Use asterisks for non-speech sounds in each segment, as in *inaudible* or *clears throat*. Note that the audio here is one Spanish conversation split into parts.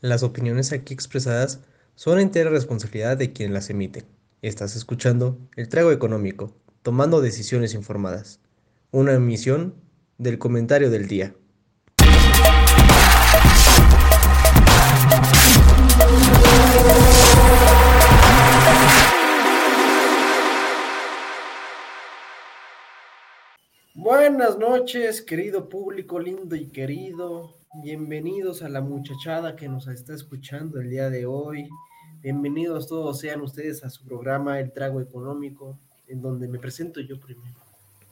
Las opiniones aquí expresadas son entera responsabilidad de quien las emite. Estás escuchando El Trago Económico, tomando decisiones informadas. Una emisión del comentario del día. Buenas noches, querido público lindo y querido. Bienvenidos a la muchachada que nos está escuchando el día de hoy. Bienvenidos todos sean ustedes a su programa El Trago Económico, en donde me presento yo primero.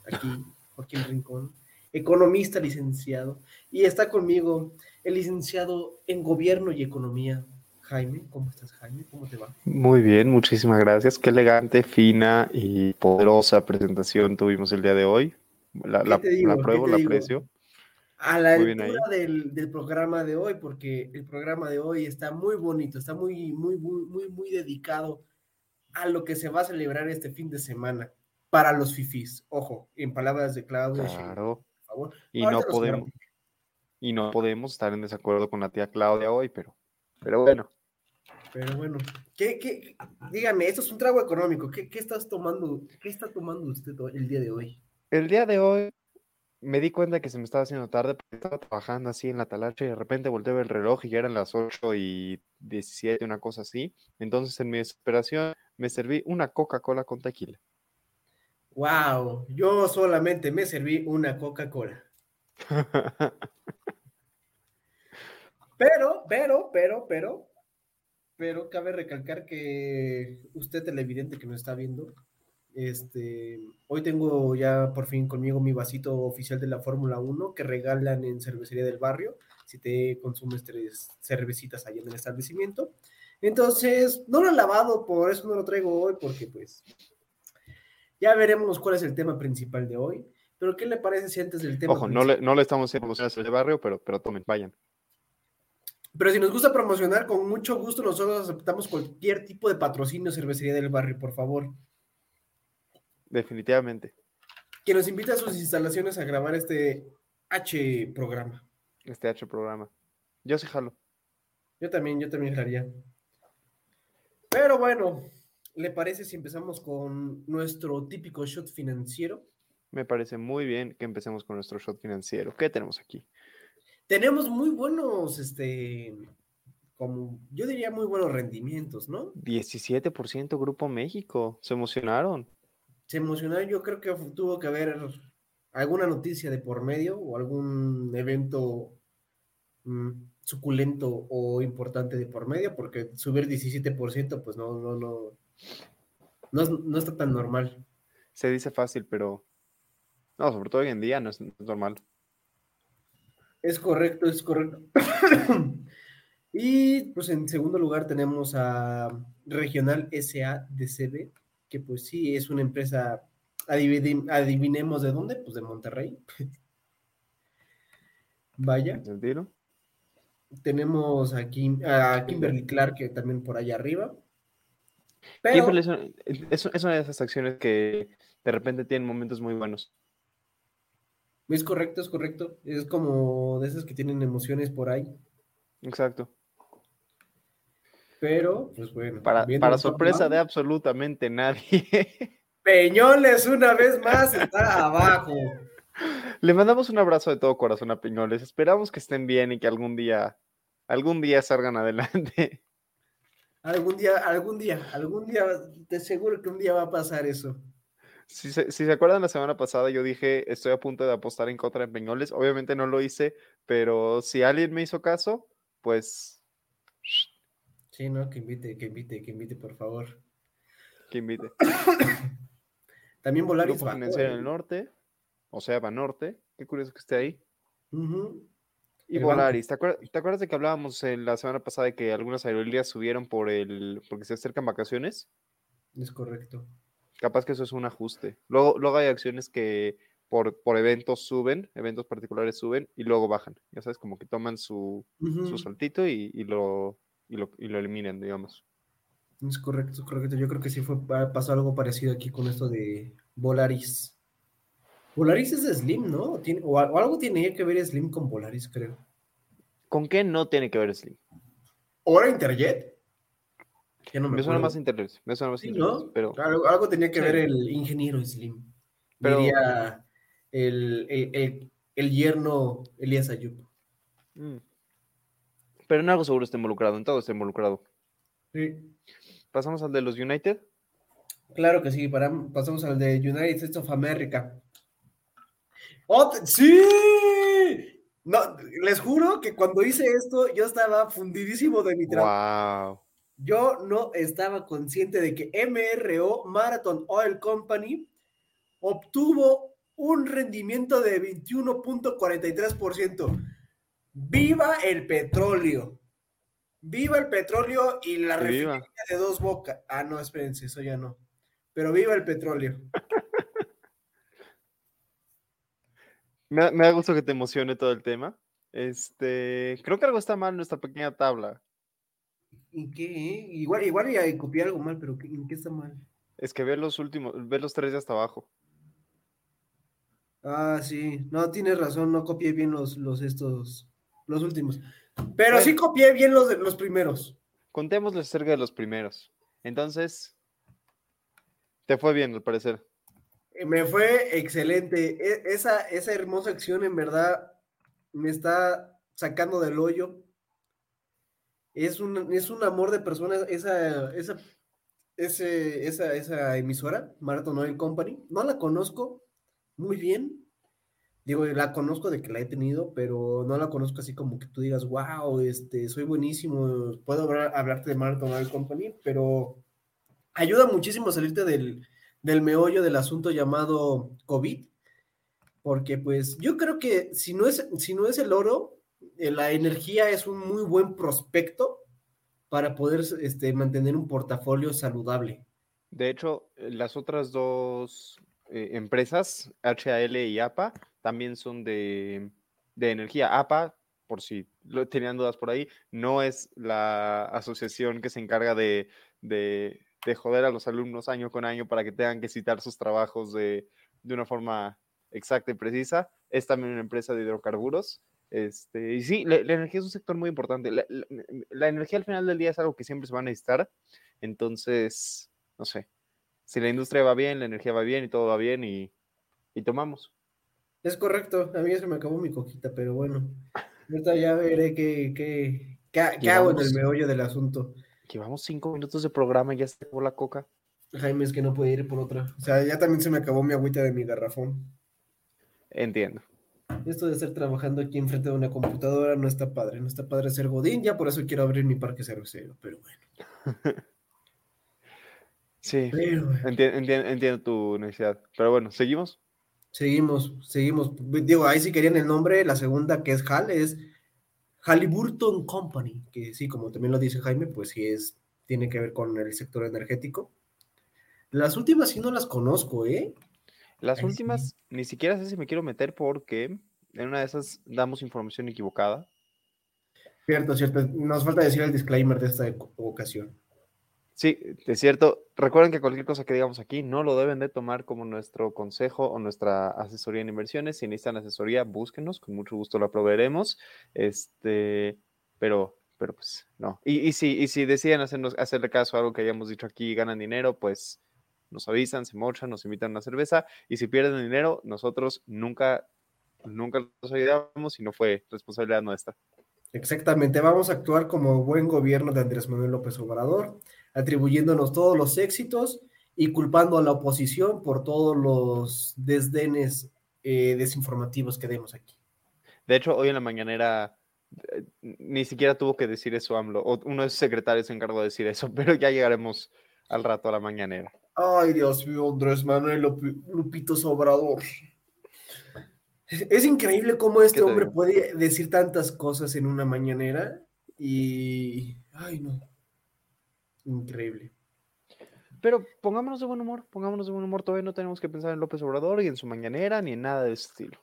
Aquí, Joaquín Rincón, economista licenciado. Y está conmigo el licenciado en Gobierno y Economía, Jaime. ¿Cómo estás, Jaime? ¿Cómo te va? Muy bien, muchísimas gracias. Qué elegante, fina y poderosa presentación tuvimos el día de hoy. La, la, digo, la pruebo, la aprecio. A la altura del, del, programa de hoy, porque el programa de hoy está muy bonito, está muy, muy, muy, muy, muy dedicado a lo que se va a celebrar este fin de semana para los fifís. Ojo, en palabras de Claudia. Claro. por favor. Y no podemos. Y no podemos estar en desacuerdo con la tía Claudia hoy, pero, pero bueno. Pero bueno, ¿qué, qué, dígame, esto es un trago económico. ¿Qué, qué estás tomando? ¿Qué está tomando usted el día de hoy? El día de hoy me di cuenta que se me estaba haciendo tarde porque estaba trabajando así en la talacha y de repente volteé a ver el reloj y ya eran las 8 y 17, una cosa así. Entonces, en mi desesperación, me serví una Coca-Cola con tequila. ¡Wow! Yo solamente me serví una Coca-Cola. *laughs* pero, pero, pero, pero, pero cabe recalcar que usted, televidente que nos está viendo, este, hoy tengo ya por fin conmigo mi vasito oficial de la Fórmula 1 que regalan en Cervecería del Barrio, si te consumes tres cervecitas ahí en el establecimiento. Entonces, no lo he lavado, por eso no lo traigo hoy, porque pues ya veremos cuál es el tema principal de hoy. Pero, ¿qué le parece si antes del tema? Ojo, no le, no le, estamos haciendo promociones de barrio, pero, pero tomen, vayan. Pero si nos gusta promocionar, con mucho gusto nosotros aceptamos cualquier tipo de patrocinio Cervecería del Barrio, por favor. Definitivamente. Que nos invita a sus instalaciones a grabar este H programa. Este H programa. Yo sí jalo. Yo también, yo también jalaría. Pero bueno, ¿le parece si empezamos con nuestro típico shot financiero? Me parece muy bien que empecemos con nuestro shot financiero. ¿Qué tenemos aquí? Tenemos muy buenos, este, como yo diría muy buenos rendimientos, ¿no? 17% Grupo México. Se emocionaron se emocionó. Yo creo que tuvo que haber alguna noticia de por medio o algún evento mmm, suculento o importante de por medio, porque subir 17%, pues no, no, no, no, no está tan normal. Se dice fácil, pero no, sobre todo hoy en día no es, no es normal. Es correcto, es correcto. *coughs* y pues en segundo lugar tenemos a Regional SADCB, que pues sí, es una empresa, adivinemos de dónde, pues de Monterrey. *laughs* Vaya. Tenemos aquí a Kimberly Clark, que también por allá arriba. Pero... Es, es una de esas acciones que de repente tienen momentos muy buenos. Es correcto, es correcto. Es como de esas que tienen emociones por ahí. Exacto. Pero, pues bueno. Para, para sorpresa de absolutamente nadie. *laughs* Peñoles, una vez más, está abajo. Le mandamos un abrazo de todo corazón a Peñoles. Esperamos que estén bien y que algún día, algún día salgan adelante. Algún día, algún día, algún día, te seguro que un día va a pasar eso. Si se, si se acuerdan la semana pasada, yo dije, estoy a punto de apostar en contra de Peñoles. Obviamente no lo hice, pero si alguien me hizo caso, pues Sí, no, que invite, que invite, que invite, por favor. Que invite. *coughs* También Volaris Grupo Financiero en el norte, o sea, va norte. Qué curioso que esté ahí. Y el Volaris, ¿te acuerdas, ¿te acuerdas, de que hablábamos la semana pasada de que algunas aerolíneas subieron por el porque se acercan vacaciones? Es correcto. Capaz que eso es un ajuste. Luego, luego hay acciones que por, por eventos suben, eventos particulares suben y luego bajan. Ya sabes, como que toman su, su saltito y, y lo, y lo, y lo eliminen, digamos. Es correcto, es correcto. Yo creo que sí fue, pasó algo parecido aquí con esto de Volaris. Volaris es de Slim, ¿no? Tiene, o, algo tiene que ver Slim con Volaris, creo. ¿Con qué no tiene que ver Slim? ¿O Interjet? Ya no me, suena más Interjet, me suena más Interjet, pero... Algo, tenía que ver el ingeniero Slim. Pero... Diría el, el, yerno Elías Ayup. Mm. Pero en algo seguro está involucrado, en todo está involucrado. Sí. ¿Pasamos al de los United? Claro que sí, pasamos al de United States of America. ¡Sí! No, les juro que cuando hice esto yo estaba fundidísimo de mi trabajo. Yo no estaba consciente de que MRO, Marathon Oil Company, obtuvo un rendimiento de 21.43%. ¡Viva el petróleo! ¡Viva el petróleo y la refinería de dos bocas! Ah, no, espérense, eso ya no. Pero viva el petróleo. *laughs* Me, me da gusto que te emocione todo el tema. Este, creo que algo está mal en nuestra pequeña tabla. ¿En qué? Eh? Igual, igual ya copié algo mal, pero ¿en qué está mal? Es que ver los últimos, ver los tres de hasta abajo. Ah, sí. No, tienes razón, no copié bien los, los estos, los últimos. Pero sí copié bien los de los primeros. Contémosles cerca de los primeros. Entonces, te fue bien, al parecer. Me fue excelente. E, esa, esa hermosa acción, en verdad, me está sacando del hoyo. Es un, es un amor de personas, esa, esa, ese, esa, esa emisora, Marathon Oil Company. No la conozco muy bien. Digo, la conozco de que la he tenido, pero no la conozco así como que tú digas, wow, este, soy buenísimo, puedo hablarte de Marathon Oil Company, pero ayuda muchísimo a salirte del, del meollo del asunto llamado COVID, porque pues yo creo que si no es, si no es el oro, eh, la energía es un muy buen prospecto para poder este, mantener un portafolio saludable. De hecho, las otras dos eh, empresas, HAL y APA, también son de, de energía. APA, por si tenían dudas por ahí, no es la asociación que se encarga de, de de joder a los alumnos año con año para que tengan que citar sus trabajos de, una forma exacta y precisa. Es también una empresa de hidrocarburos. Este, y sí, la, energía es un sector muy importante. La, energía al final del día es algo que siempre se va a necesitar. Entonces, no sé, si la industria va bien, la energía va bien y todo va bien y, tomamos. Es correcto, a mí se me acabó mi coquita, pero bueno, ahorita ya veré qué, qué, qué hago en el meollo del asunto. Llevamos cinco minutos de programa y ya se acabó la coca. Jaime, es que no puede ir por otra. O sea, ya también se me acabó mi agüita de mi garrafón. Entiendo. Esto de estar trabajando aquí enfrente de una computadora no está padre. No está padre ser godín, ya por eso quiero abrir mi parque cervecero, pero bueno. *laughs* sí, entiendo, tu necesidad. Pero bueno, ¿seguimos? Seguimos, seguimos. Digo, ahí si querían el nombre, la segunda que es HAL es Halliburton Company, que sí, como también lo dice Jaime, pues sí es, tiene que ver con el sector energético. Las últimas sí no las conozco, ¿eh? Las últimas ni siquiera sé si me quiero meter porque en una de esas damos información equivocada. Cierto, cierto. Nos falta decir el disclaimer de esta ocasión. Sí, es cierto. Recuerden que cualquier cosa que digamos aquí no lo deben de tomar como nuestro consejo o nuestra asesoría en inversiones. Si necesitan asesoría, búsquenos, con mucho gusto la proveeremos. Este, pero, pero pues no. Y, y si, y si deciden hacernos, hacerle caso a algo que hayamos dicho aquí y ganan dinero, pues nos avisan, se mochan, nos invitan a una cerveza. Y si pierden dinero, nosotros nunca, nunca los ayudamos y no fue responsabilidad nuestra. Exactamente, vamos a actuar como buen gobierno de Andrés Manuel López Obrador atribuyéndonos todos los éxitos y culpando a la oposición por todos los desdenes eh, desinformativos que demos aquí. De hecho, hoy en la mañanera eh, ni siquiera tuvo que decir eso AMLO, uno de sus secretarios se encargó de decir eso, *laughs* pero ya llegaremos al rato a la mañanera. Ay, Dios mío, Andrés Manuel Lupito Obrador. Es increíble cómo este hombre puede decir tantas cosas en una mañanera y... Ay, no. Increíble. Pero pongámonos de buen humor, pongámonos de buen humor. Todavía no tenemos que pensar en López Obrador y en su mañanera ni en nada de ese estilo.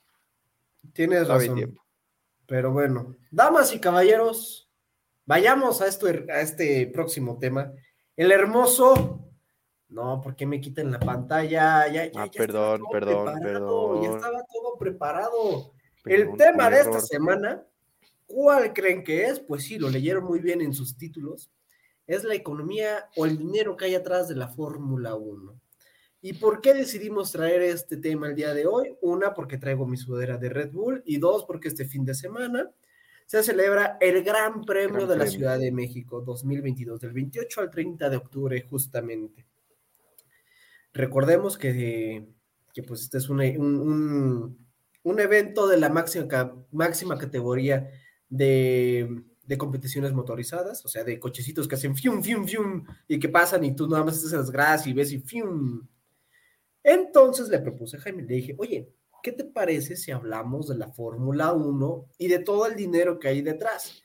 Tienes razón. Pero bueno, damas y caballeros, vayamos a, esto, a este próximo tema. El hermoso. No, porque me quitan la pantalla? Ya, ya, ah, perdón, perdón, perdón. Ya estaba todo preparado. el tema de esta semana ¿Cuál creen que es? Pues sí, lo leyeron muy bien en sus títulos. Es la economía o el dinero que hay atrás de la Fórmula 1. ¿Y por qué decidimos traer este tema el día de hoy? Una, porque traigo mi sudadera de Red Bull y dos, porque este fin de semana se celebra el Gran Premio de la Ciudad de México 2022, del 28 al 30 de octubre justamente. Recordemos que, que pues este es un, un, evento de la máxima, máxima categoría de, de, competiciones motorizadas, o sea, de cochecitos que hacen fium, fium, fium, y que pasan y tú nada más en las gradas y ves y fium. Entonces le propuse a Jaime, le dije, oye, ¿qué te parece si hablamos de la Fórmula 1 y de todo el dinero que hay detrás?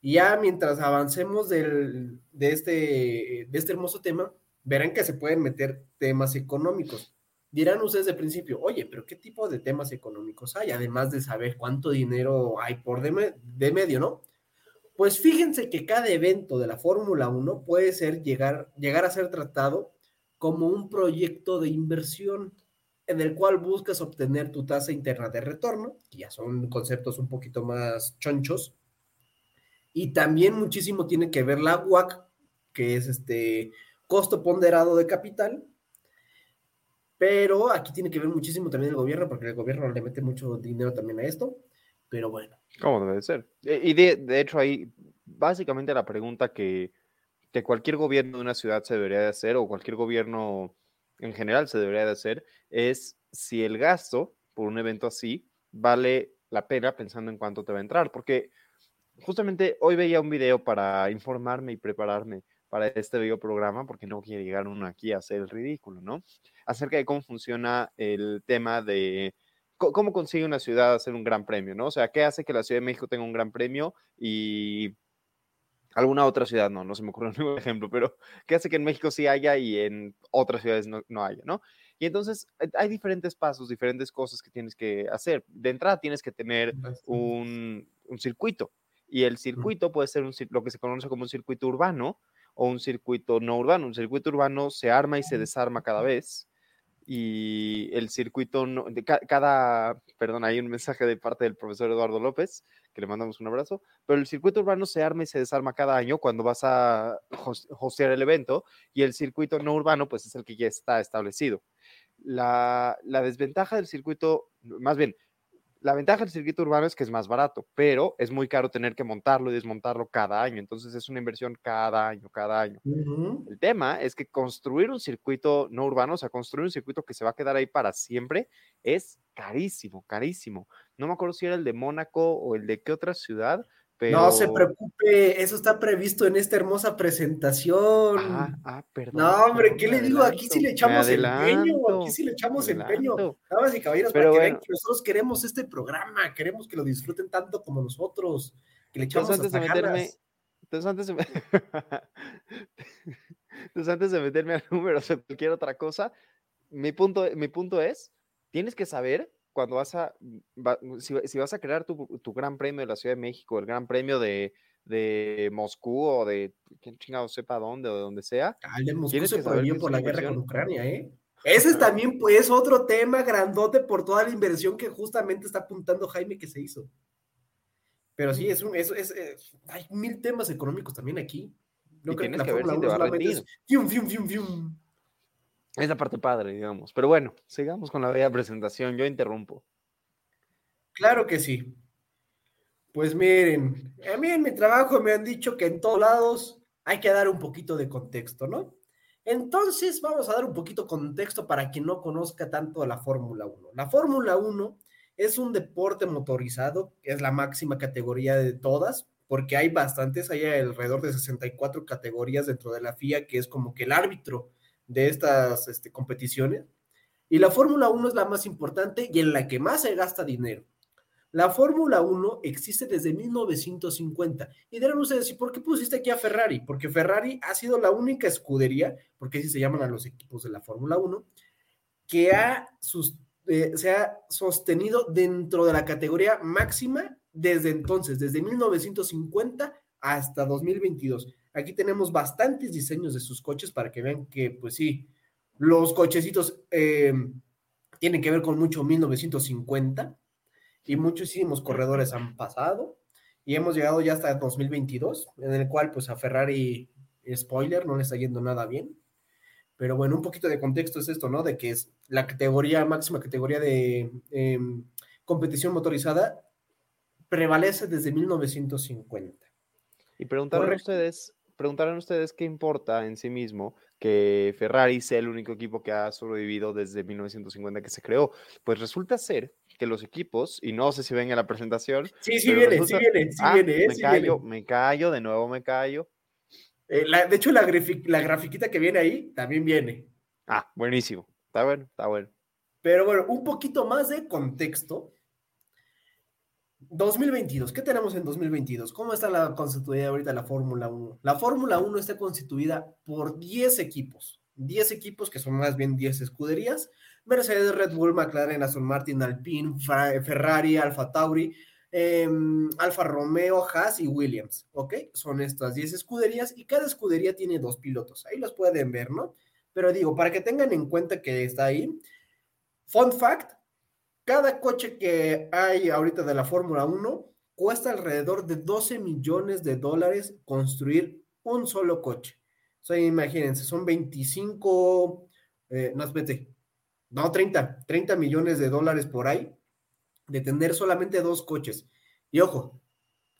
Y ya mientras avancemos del, de, este, de este hermoso tema, verán que se pueden meter temas económicos. Dirán ustedes de principio, oye, pero ¿qué tipo de temas económicos hay? Además de saber cuánto dinero hay por de, de medio, ¿no? Pues fíjense que cada evento de la Fórmula 1 puede ser llegar, llegar a ser tratado como un proyecto de inversión en el cual buscas obtener tu tasa interna de retorno, que ya son conceptos un poquito más chonchos, y también muchísimo tiene que ver la WAC, que es este costo ponderado de capital, pero aquí tiene que ver muchísimo también el gobierno, porque el gobierno le mete mucho dinero también a esto, pero bueno. ¿Cómo debe ser? E, y de, de hecho ahí, básicamente la pregunta que, que cualquier gobierno de una ciudad se debería de hacer, o cualquier gobierno en general se debería de hacer, es si el gasto por un evento así vale la pena pensando en cuánto te va a entrar, porque justamente hoy veía un video para informarme y prepararme para este video programa, porque no quiere llegar uno aquí a hacer el ridículo, ¿no? Acerca de cómo funciona el tema de cómo consigue una ciudad hacer un gran premio, ¿no? O sea, ¿qué hace que la Ciudad de México tenga un gran premio y alguna otra ciudad no, no se me ocurre *laughs* ningún ejemplo, pero ¿qué hace que en México sí haya y en otras ciudades no, no haya, ¿no? Y entonces eh, hay diferentes pasos, diferentes cosas que tienes que hacer. De entrada tienes que tener un, un circuito y el circuito puede ser un, lo que se conoce como un circuito urbano o un circuito no urbano. Un circuito urbano se arma y se desarma cada vez y el circuito, no, de cada, perdón, hay un mensaje de parte del profesor Eduardo López, que le mandamos un abrazo, pero el circuito urbano se arma y se desarma cada año cuando vas a hostear el evento y el circuito no urbano pues es el que ya está establecido. La, la desventaja del circuito, más bien, la ventaja del circuito urbano es que es más barato, pero es muy caro tener que montarlo y desmontarlo cada año. Entonces es una inversión cada año, cada año. El tema es que construir un circuito no urbano, o sea, construir un circuito que se va a quedar ahí para siempre, es carísimo, carísimo. No me acuerdo si era el de Mónaco o el de qué otra ciudad, no se preocupe, eso está previsto en esta hermosa presentación. Ah, ah perdón. No, hombre, ¿qué le digo? aquí sí le echamos empeño, aquí sí le echamos empeño. Damas y caballeros, para que vean que nosotros queremos este programa, queremos que lo disfruten tanto como nosotros, que le echamos entonces antes de meterme, entonces antes de, *laughs* entonces antes de meterme al número o *laughs* cualquier otra cosa, mi punto, mi punto es, tienes que saber cuando vas a, mm, si, vas a crear tu, gran premio de la Ciudad de México, el gran premio de, Moscú o de quién chingado sepa dónde o de donde sea. Ah, el de Moscú se prohibió por la guerra con Ucrania, ¿eh? Ese es también, pues, otro tema grandote por toda la inversión que justamente está apuntando Jaime que se hizo. Pero sí, es un, es, es, hay mil temas económicos también aquí. No creo que la Fórmula 1 solamente fium, fium, fium, fium. Es la parte padre, digamos. Pero bueno, sigamos con la bella presentación. Yo interrumpo. Claro que sí. Pues miren, a mí en mi trabajo me han dicho que en todos lados hay que dar un poquito de contexto, ¿no? Entonces vamos a dar un poquito de contexto para quien no conozca tanto la Fórmula 1. La Fórmula 1 es un deporte motorizado, es la máxima categoría de todas, porque hay bastantes, hay alrededor de 64 categorías dentro de la FIA, que es como que el árbitro de estas este, competiciones. Y la Fórmula 1 es la más importante y en la que más se gasta dinero. La Fórmula 1 existe desde 1950. Y dirán ustedes, ¿y por qué pusiste aquí a Ferrari? Porque Ferrari ha sido la única escudería, porque así se llaman a los equipos de la Fórmula 1, que ha eh, se ha sostenido dentro de la categoría máxima desde entonces, desde 1950 hasta 2022. Aquí tenemos bastantes diseños de sus coches para que vean que, pues sí, los cochecitos eh, tienen que ver con mucho 1950 y muchísimos corredores han pasado. y hemos llegado ya hasta 2022, en el cual pues a Ferrari, spoiler, no le está yendo nada bien. Pero bueno, un poquito de contexto es esto, ¿no? De que es la categoría, máxima categoría de em, competición motorizada, prevalece desde 1950. Y preguntaron ustedes, preguntaron ustedes qué importa en sí mismo que Ferrari sea el único equipo que ha sobrevivido desde 1950 que se creó. Pues resulta ser que los equipos, y no sé si ven en la presentación. Sí, sí viene, sí viene, sí ah, viene. me callo, me callo, de nuevo me callo. Eh, de hecho, la, la grafiquita que viene ahí también viene. Ah, buenísimo. Está bueno, está bueno. Pero bueno, un poquito más de contexto. 2022, ¿qué tenemos en 2022? ¿Cómo está la constituida ahorita la Fórmula 1? La Fórmula 1 está constituida por 10 equipos, 10 equipos que son más bien 10 escuderías, Mercedes, Red Bull, McLaren, Aston Martin, Alpine, Ferrari, Alfa Tauri, em, Alfa Romeo, Haas y Williams, ¿ok? Son estas 10 escuderías y cada escudería tiene dos pilotos, ahí los pueden ver, ¿no? Pero digo, para que tengan en cuenta que está ahí, fun fact, cada coche que hay ahorita de la Fórmula 1 cuesta alrededor de 12 millones de dólares construir un solo coche. O sea, imagínense, son 25, eh, no, espérate, no, 30, 30 millones de dólares por ahí de tener solamente dos coches. Y ojo,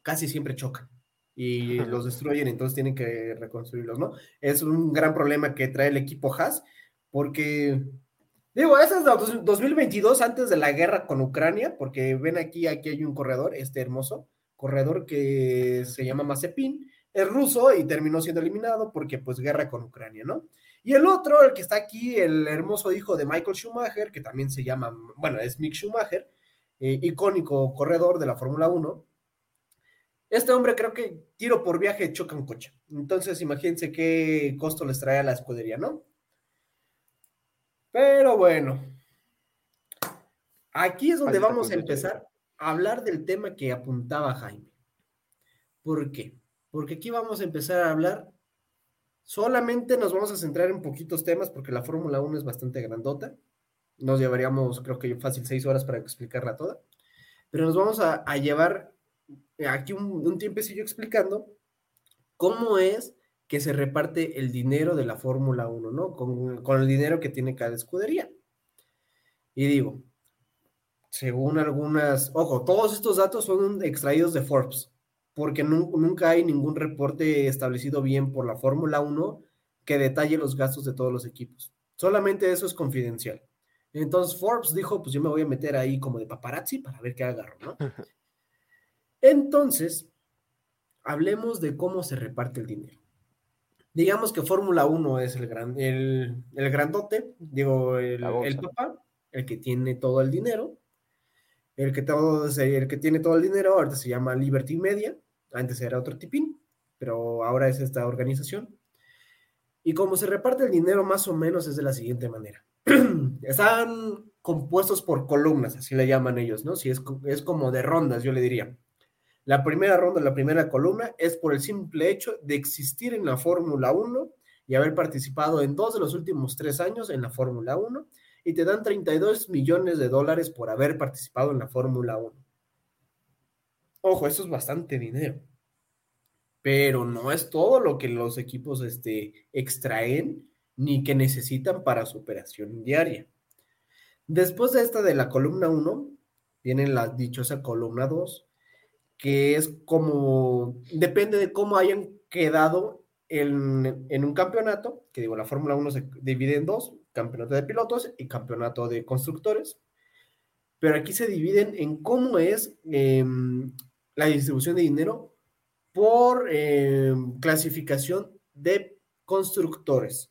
casi siempre chocan y los destruyen, entonces tienen que reconstruirlos, ¿no? Es un gran problema que trae el equipo Haas, porque, digo, ese es 2022 antes de la guerra con Ucrania, porque ven aquí, aquí hay un corredor, este hermoso corredor que se llama Mazepin, es ruso y terminó siendo eliminado porque pues guerra con Ucrania, ¿no? Y el otro, el que está aquí, el hermoso hijo de Michael Schumacher, que también se llama, bueno, es Mick Schumacher, eh, icónico corredor de la Fórmula 1. Este hombre creo que tiro por viaje choca un coche. Entonces imagínense qué costo les trae a la escudería, ¿no? Pero bueno, aquí es donde vamos a empezar a hablar del tema que apuntaba Jaime. ¿Por qué? Porque aquí vamos a empezar a hablar Solamente nos vamos a centrar en poquitos temas porque la Fórmula 1 es bastante grandota. Nos llevaríamos, creo que fácil, seis horas para explicarla toda. Pero nos vamos a, llevar aquí un, un tiempecillo explicando cómo es que se reparte el dinero de la Fórmula 1, ¿no? Con, con, el dinero que tiene cada escudería. Y digo, según algunas, ojo, todos estos datos son extraídos de Forbes porque nunca hay ningún reporte establecido bien por la Fórmula 1 que detalle los gastos de todos los equipos. Solamente eso es confidencial. Entonces Forbes dijo, pues yo me voy a meter ahí como de paparazzi para ver qué agarro, ¿no? *laughs* Entonces, hablemos de cómo se reparte el dinero. Digamos que Fórmula 1 es el, gran, el, grandote, digo, el, el papá, el que tiene todo el dinero. El que, todo, el que tiene todo el dinero ahorita se llama Liberty Media. Antes era otro tipín, pero ahora es esta organización. Y cómo se reparte el dinero más o menos es de la siguiente manera. *clears throat* Están compuestos por columnas, así le llaman ellos, ¿no? Si es, es como de rondas, yo le diría. La primera ronda, la primera columna, es por el simple hecho de existir en la Fórmula 1 y haber participado en dos de los últimos tres años en la Fórmula 1 y te dan 32 millones de dólares por haber participado en la Fórmula 1. Ojo, eso es bastante dinero. Pero no es todo lo que los equipos este, extraen ni que necesitan para su operación diaria. Después de esta de la columna 1, viene la dichosa columna 2, que es como, depende de cómo hayan quedado en, en un campeonato, que digo, la Fórmula 1 se divide en dos, campeonato de pilotos y campeonato de constructores, pero aquí se dividen en cómo es em, la distribución de dinero por eh, clasificación de constructores.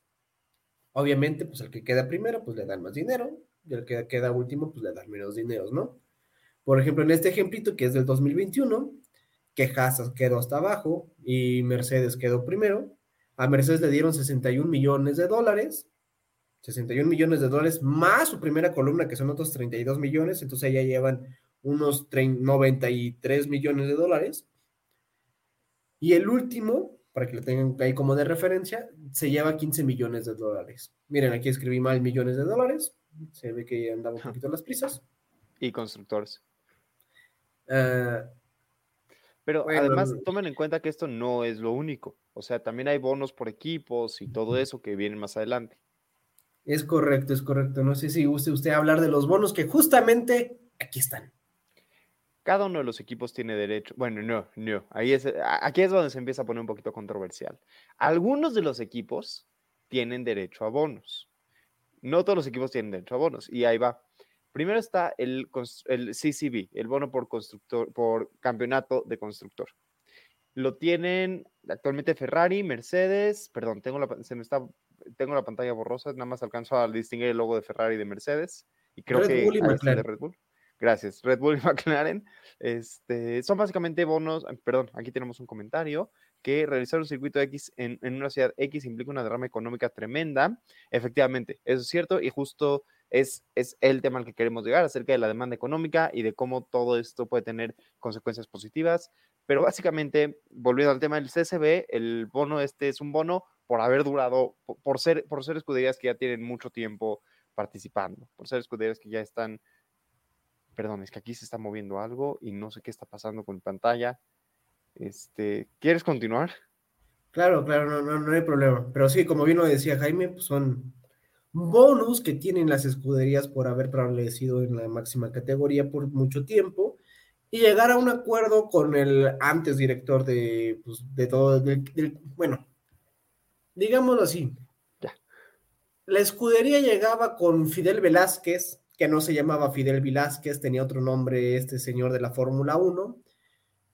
Obviamente, pues el que queda primero, pues le dan más dinero, y el que queda último, pues le dan menos dinero, ¿no? Por ejemplo, en este ejemplito que es del 2021, que Haas quedó hasta abajo y Mercedes quedó primero, a Mercedes le dieron 61 millones de dólares, 61 millones de dólares más su primera columna, que son otros 32 millones, entonces ya llevan unos 93 millones de dólares. Y el último, para que lo tengan ahí como de referencia, se lleva 15 millones de dólares. Miren, aquí escribí mal millones de dólares. Se ve que andaba un poquito las prisas. Y constructores. Uh, Pero Bueno, además, tomen en cuenta que esto no es lo único. O sea, también hay bonos por equipos y todo eso que vienen más adelante. Es correcto, es correcto. No sé si guste usted hablar de los bonos que justamente aquí están. Cada uno de los equipos tiene derecho. Bueno, no, no. Ahí es, aquí es donde se empieza a poner un poquito controversial. Algunos de los equipos tienen derecho a bonos. No todos los equipos tienen derecho a bonos. Y ahí va. Primero está el, el CCB, el bono por constructor, por campeonato de constructor. Lo tienen actualmente Ferrari, Mercedes, perdón, tengo la, pa- se me está, tengo la pantalla borrosa, nada más alcanzo a distinguir el logo de Ferrari y de Mercedes. Y creo Red que Bull y de McLaren. Red Bull. Gracias, Red Bull y *laughs* McLaren. Este, son básicamente bonos, perdón, aquí tenemos un comentario, que realizar un circuito X en, en una ciudad X implica una derrama económica tremenda. Efectivamente, eso es cierto y justo es, es el tema al que queremos llegar acerca de la demanda económica y de cómo todo esto puede tener consecuencias positivas. Pero básicamente, volviendo al tema del CCB, el bono este es un bono por haber durado, po- por ser, por ser escuderías que ya tienen mucho tiempo participando, por ser escuderías que ya están, perdón, es que aquí se está moviendo algo y no sé qué está pasando con pantalla. Este, ¿quieres continuar? Claro, claro, no, no, no hay problema. Pero sí, como bien lo decía Jaime, pues son bonus que tienen las escuderías por haber prevalecido en la máxima categoría por mucho tiempo y llegar a un acuerdo con el antes director de, pues, de todo, del- del- bueno, digámoslo así. Ya. La escudería llegaba con Fidel Velázquez, que no se llamaba Fidel Velázquez, tenía otro nombre este señor de la Fórmula 1.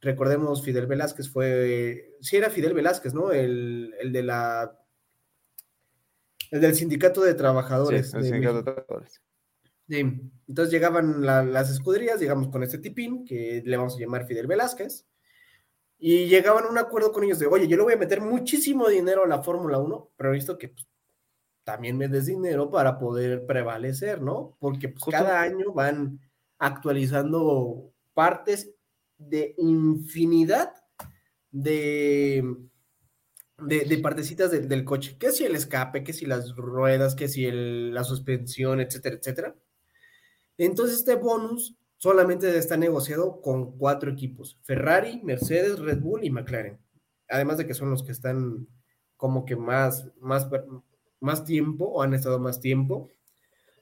Recordemos, Fidel Velázquez fue, sí era Fidel Velázquez, ¿no? El, el de la, el del sindicato de trabajadores. Sí, el de sindicato de trabajadores. Sí, entonces llegaban la- las escuderías, digamos, con este tipín, que le vamos a llamar Fidel Velázquez, y llegaban a un acuerdo con ellos de, oye, yo le voy a meter muchísimo dinero a la Fórmula 1, pero visto que pues, también me des dinero para poder prevalecer, ¿no? Porque pues, cada año van actualizando partes de infinidad de, de, de partecitas del- coche, que si el escape, que si las ruedas, que si la suspensión, etcétera, etcétera. Entonces este bonus solamente está negociado con cuatro equipos, Ferrari, Mercedes, Red Bull y McLaren. Además de que son los que están como que más, más, más tiempo o han estado más tiempo.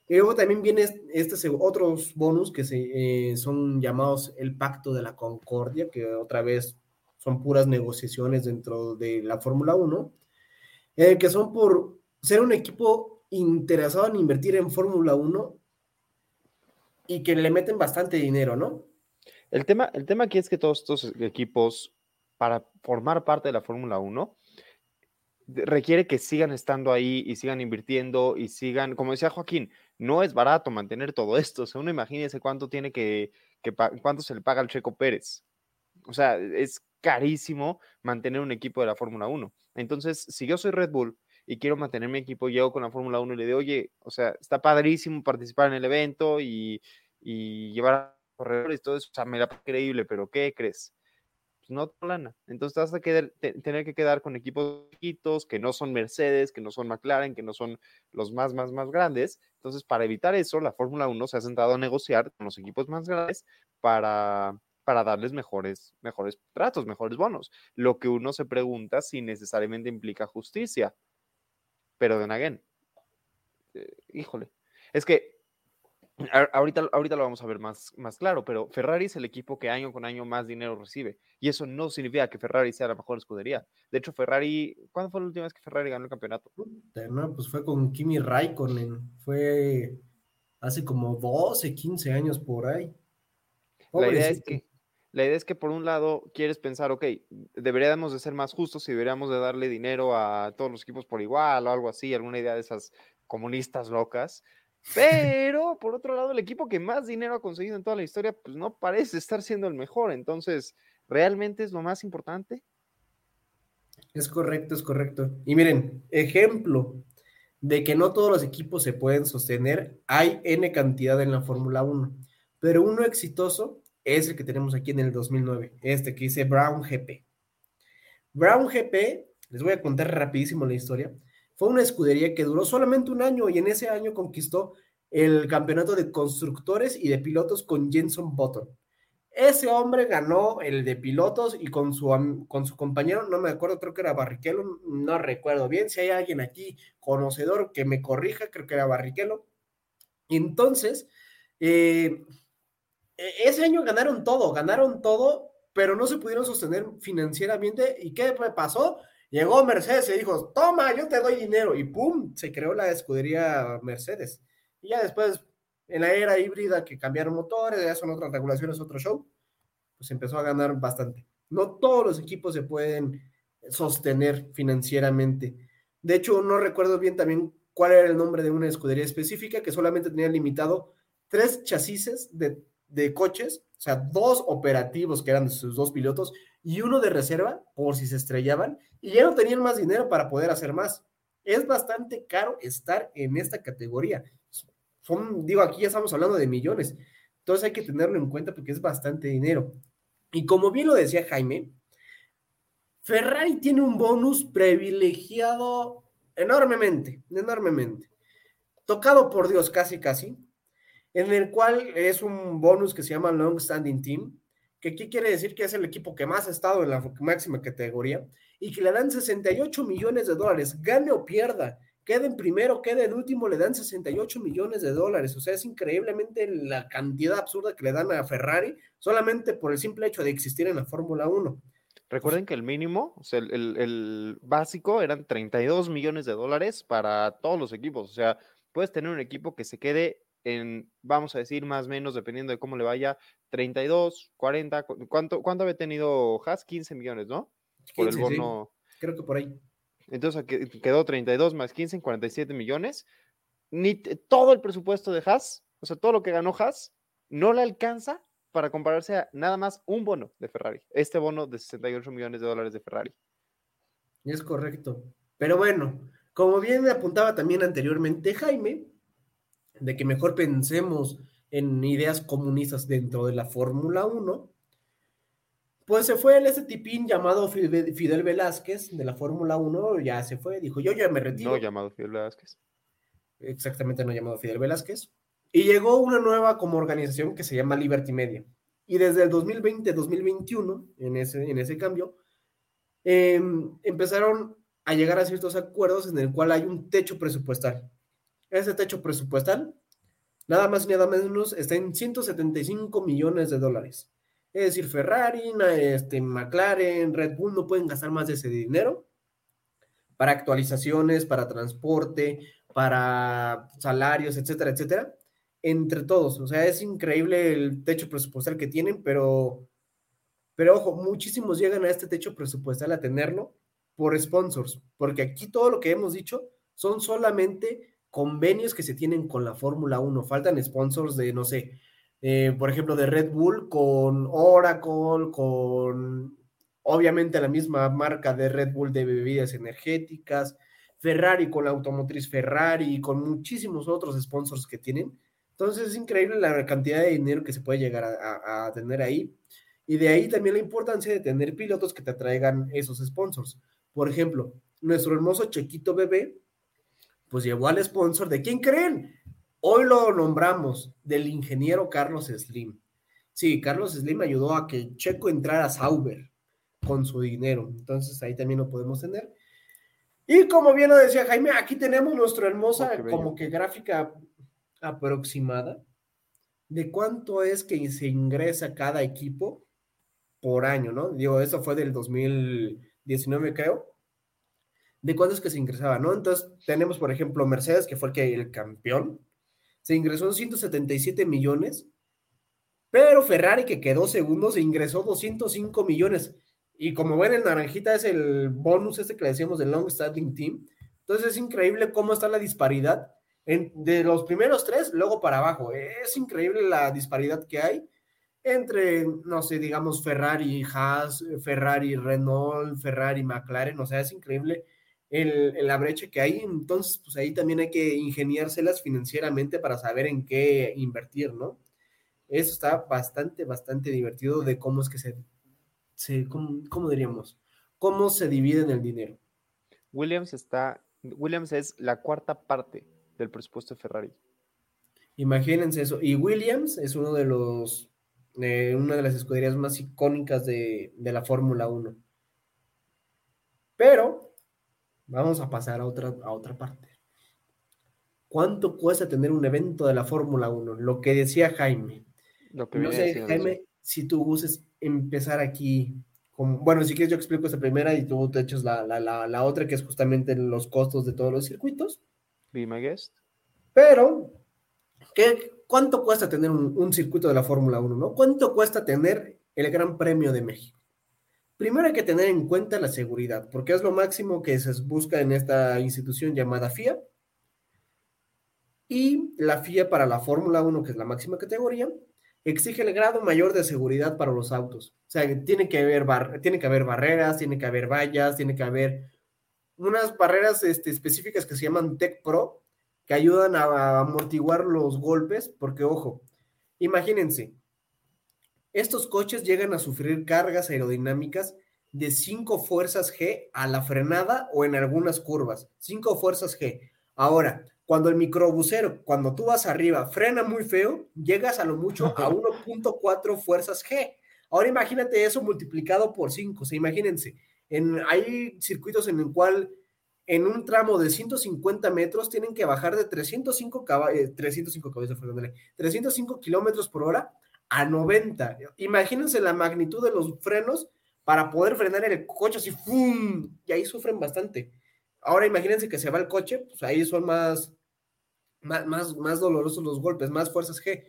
Luego también viene est- seg- otros bonus que se, eh, son llamados el Pacto de la Concordia, que otra vez son puras negociaciones dentro de la Fórmula 1, eh, que son por ser un equipo interesado en invertir en Fórmula 1 y que le meten bastante dinero, ¿no? El tema, el tema aquí es que todos estos equipos, para formar parte de la Fórmula 1, de- requiere que sigan estando ahí y sigan invirtiendo y sigan, como decía Joaquín, no es barato mantener todo esto. O sea, uno imagínese cuánto tiene que, que cuánto se le paga al Checo Pérez. O sea, es carísimo mantener un equipo de la Fórmula 1. Entonces, si yo soy Red Bull y quiero mantener mi equipo, llego con la Fórmula 1 y le digo, oye, o sea, está padrísimo participar en el evento y, y llevar a corredores y todo eso, o sea, me da increíble, pero ¿qué crees? Pues no. Entonces te vas a quedar- te- tener que quedar con equipos chiquitos que no son Mercedes, que no son McLaren, que no son los más, más, más grandes. Entonces, para evitar eso, la Fórmula 1 se ha sentado a negociar con los equipos más grandes para, para darles mejores, mejores tratos, mejores bonos. Lo que uno se pregunta si necesariamente implica justicia. Pero de again, eh, híjole, es que ahorita, ahorita lo vamos a ver más, más claro, pero Ferrari es el equipo que año con año más dinero recibe. Y eso no significa que Ferrari sea la mejor escudería. De hecho, Ferrari, ¿cuándo fue la última vez que Ferrari ganó el campeonato? No, pues fue con Kimi Raikkonen, fue hace como 12, 15 años por ahí. La idea, es que, la idea es que por un lado quieres pensar, ok, deberíamos de ser más justos y deberíamos de darle dinero a todos los equipos por igual o algo así, alguna idea de esas comunistas locas. *laughs* Pero por otro lado, el equipo que más dinero ha conseguido en toda la historia, pues no parece estar siendo el mejor. Entonces, ¿realmente es lo más importante? Es correcto, es correcto. Y miren, ejemplo de que no todos los equipos se pueden sostener, hay N cantidad en la Fórmula 1, pero uno exitoso es el que tenemos aquí en el 2009, este que dice Brown GP. Brown GP, les voy a contar rapidísimo la historia, fue una escudería que duró solamente un año y en ese año conquistó el campeonato de constructores y de pilotos con Jenson Button. Ese hombre ganó el de pilotos y con su, con su compañero, no me acuerdo, creo que era Barrichello, no recuerdo bien. Si hay alguien aquí conocedor que me corrija, creo que era Barrichello. Entonces, eh, ese año ganaron todo, ganaron todo, pero no se pudieron sostener financieramente. ¿Y qué pasó? Llegó Mercedes y dijo, toma, yo te doy dinero. Y ¡pum! Se creó la escudería Mercedes. Y ya después en la era híbrida que cambiaron motores, ya son otras regulaciones, otro show, pues empezó a ganar bastante. No todos los equipos se pueden sostener financieramente. De hecho, no recuerdo bien también cuál era el nombre de una escudería específica que solamente tenía limitado tres chasis de, de coches, o sea, dos operativos que eran de sus dos pilotos y uno de reserva por si se estrellaban y ya no tenían más dinero para poder hacer más. Es bastante caro estar en esta categoría digo, aquí ya estamos hablando de millones. Entonces hay que tenerlo en cuenta porque es bastante dinero. Y como bien lo decía Jaime, Ferrari tiene un bonus privilegiado enormemente, enormemente. Tocado por Dios, casi, casi, en el cual es un bonus que se llama Long Standing Team, que aquí quiere decir que es el equipo que más ha estado en la máxima categoría y que le dan 68 millones de dólares, gane o pierda en primero, en último, le dan 68 millones de dólares. O sea, es increíblemente la cantidad absurda que le dan a Ferrari solamente por el simple hecho de existir en la Fórmula 1. Recuerden que el mínimo, o sea, el, el, básico eran 32 millones de dólares para todos los equipos. O sea, puedes tener un equipo que se quede en, vamos a decir, más o menos, dependiendo de cómo le vaya, 32, 40. ¿Cuánto, cuánto había tenido Haas? 15 millones, ¿no? Por el bono. Creo que por ahí. Entonces quedó 32 más 15 en 47 millones. Ni todo el presupuesto de Haas, o sea, todo lo que ganó Haas, no le alcanza para compararse a nada más un bono de Ferrari. Este bono de 68 millones de dólares de Ferrari. Es correcto. Pero bueno, como bien apuntaba también anteriormente Jaime, de que mejor pensemos en ideas comunistas dentro de la Fórmula 1, pues se fue el ese tipín llamado Fidel Velázquez de la Fórmula 1, ya se fue, dijo, yo ya me retiro. No llamado Fidel Velázquez. Exactamente, no llamado Fidel Velázquez. Y llegó una nueva como organización que se llama Liberty Media. Y desde el 2020-2021, en ese, en ese cambio, em, empezaron a llegar a ciertos acuerdos en el cual hay un techo presupuestal. Ese techo presupuestal, nada más y nada menos, está en 175 millones de dólares. Es decir, Ferrari, este, McLaren, Red Bull no pueden gastar más de ese dinero para actualizaciones, para transporte, para salarios, etcétera, etcétera, entre todos. O sea, es increíble el techo presupuestal que tienen, pero, pero ojo, muchísimos llegan a este techo presupuestal a tenerlo por sponsors, porque aquí todo lo que hemos dicho son solamente convenios que se tienen con la Fórmula 1. Faltan sponsors de, no sé, eh, por ejemplo, de Red Bull con Oracle, con obviamente la misma marca de Red Bull de bebidas energéticas, Ferrari con la automotriz Ferrari y con muchísimos otros sponsors que tienen. Entonces es increíble la cantidad de dinero que se puede llegar a, tener ahí. Y de ahí también la importancia de tener pilotos que te traigan esos sponsors. Por ejemplo, nuestro hermoso Chequito Bebé, pues llevó al sponsor de quién creen? Hoy lo nombramos del ingeniero Carlos Slim. Sí, Carlos Slim ayudó a que Checo entrara a Sauber con su dinero. Entonces ahí también lo podemos tener. Y como bien lo decía Jaime, aquí tenemos nuestra hermosa oh, como que gráfica aproximada de cuánto es que se ingresa cada equipo por año, ¿no? Digo, eso fue del 2019, creo. De cuánto es que se ingresaba, ¿no? Entonces, tenemos, por ejemplo, Mercedes, que fue el, que, el campeón, se ingresó 177 millones, pero Ferrari, que quedó segundo, se ingresó 205 millones. Y como ven, el naranjita es el bonus este que le decíamos del Long Standing Team. Entonces es increíble cómo está la disparidad de los primeros tres, luego para abajo. Es increíble la disparidad que hay entre, no sé, digamos, Ferrari, Haas, Ferrari, Renault, Ferrari, McLaren. O sea, es increíble el, la brecha que hay, entonces pues ahí también hay que ingeniárselas financieramente para saber en qué invertir, ¿no? Eso está bastante, bastante divertido de cómo es que se, se cómo, diríamos? ¿Cómo se divide en el dinero? Williams está, Williams es la cuarta parte del presupuesto de Ferrari. Imagínense eso. Y Williams es uno de los eh, una de las escuderías más icónicas de, de la Fórmula 1. Pero vamos a pasar a otra, a otra parte. ¿Cuánto cuesta tener un evento de la Fórmula 1? Lo que decía Jaime. Lo que No sé, diciendo Jaime, si tú gustes empezar aquí. Con, bueno, si quieres yo explico esta primera y tú te echas la, la, la, la otra, que es justamente los costos de todos los circuitos. Be my guest. Pero, ¿qué, ¿cuánto cuesta tener un, un circuito de la Fórmula 1? ¿no? ¿Cuánto cuesta tener el Gran Premio de México? Primero hay que tener en cuenta la seguridad, porque es lo máximo que se busca en esta institución llamada FIA. Y la FIA para la Fórmula 1, que es la máxima categoría, exige el grado mayor de seguridad para los autos. O sea, tiene que haber, bar tiene que haber barreras, tiene que haber vallas, tiene que haber unas barreras este, específicas que se llaman Tech Pro, que ayudan a, a amortiguar los golpes, porque ojo, imagínense, estos coches llegan a sufrir cargas aerodinámicas de 5 fuerzas G a la frenada o en algunas curvas. 5 fuerzas G. Ahora, cuando el microbusero, cuando tú vas arriba, frena muy feo, llegas a lo mucho a 1.4 fuerzas G. Ahora imagínate eso multiplicado por 5. O sea, imagínense, en, hay circuitos en el cual en un tramo de 150 metros tienen que bajar de 305 caballos, 305 caballos, perdónale, 305 kilómetros por hora a 90. Imagínense la magnitud de los frenos para poder frenar el coche así, ¡fum! Y ahí sufren bastante. Ahora imagínense que se va el coche, pues ahí son más, más, más, dolorosos los golpes, más fuerzas G.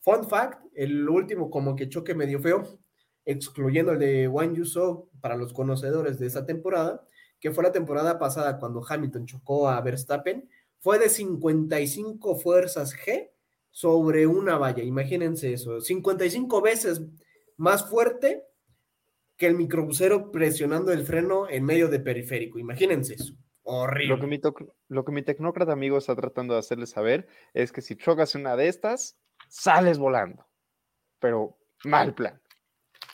Fun fact, el último como que choque medio feo, excluyendo el de One You Saw para los conocedores de esa temporada, que fue la temporada pasada cuando Hamilton chocó a Verstappen, fue de 55 fuerzas G sobre una valla. Imagínense eso, 55 veces más fuerte que el microbusero presionando el freno en medio de periférico. Imagínense eso. Horrible. Lo que, mi lo que mi tecnócrata amigo está tratando de hacerles saber es que si chocas una de estas, sales volando. Pero mal plan.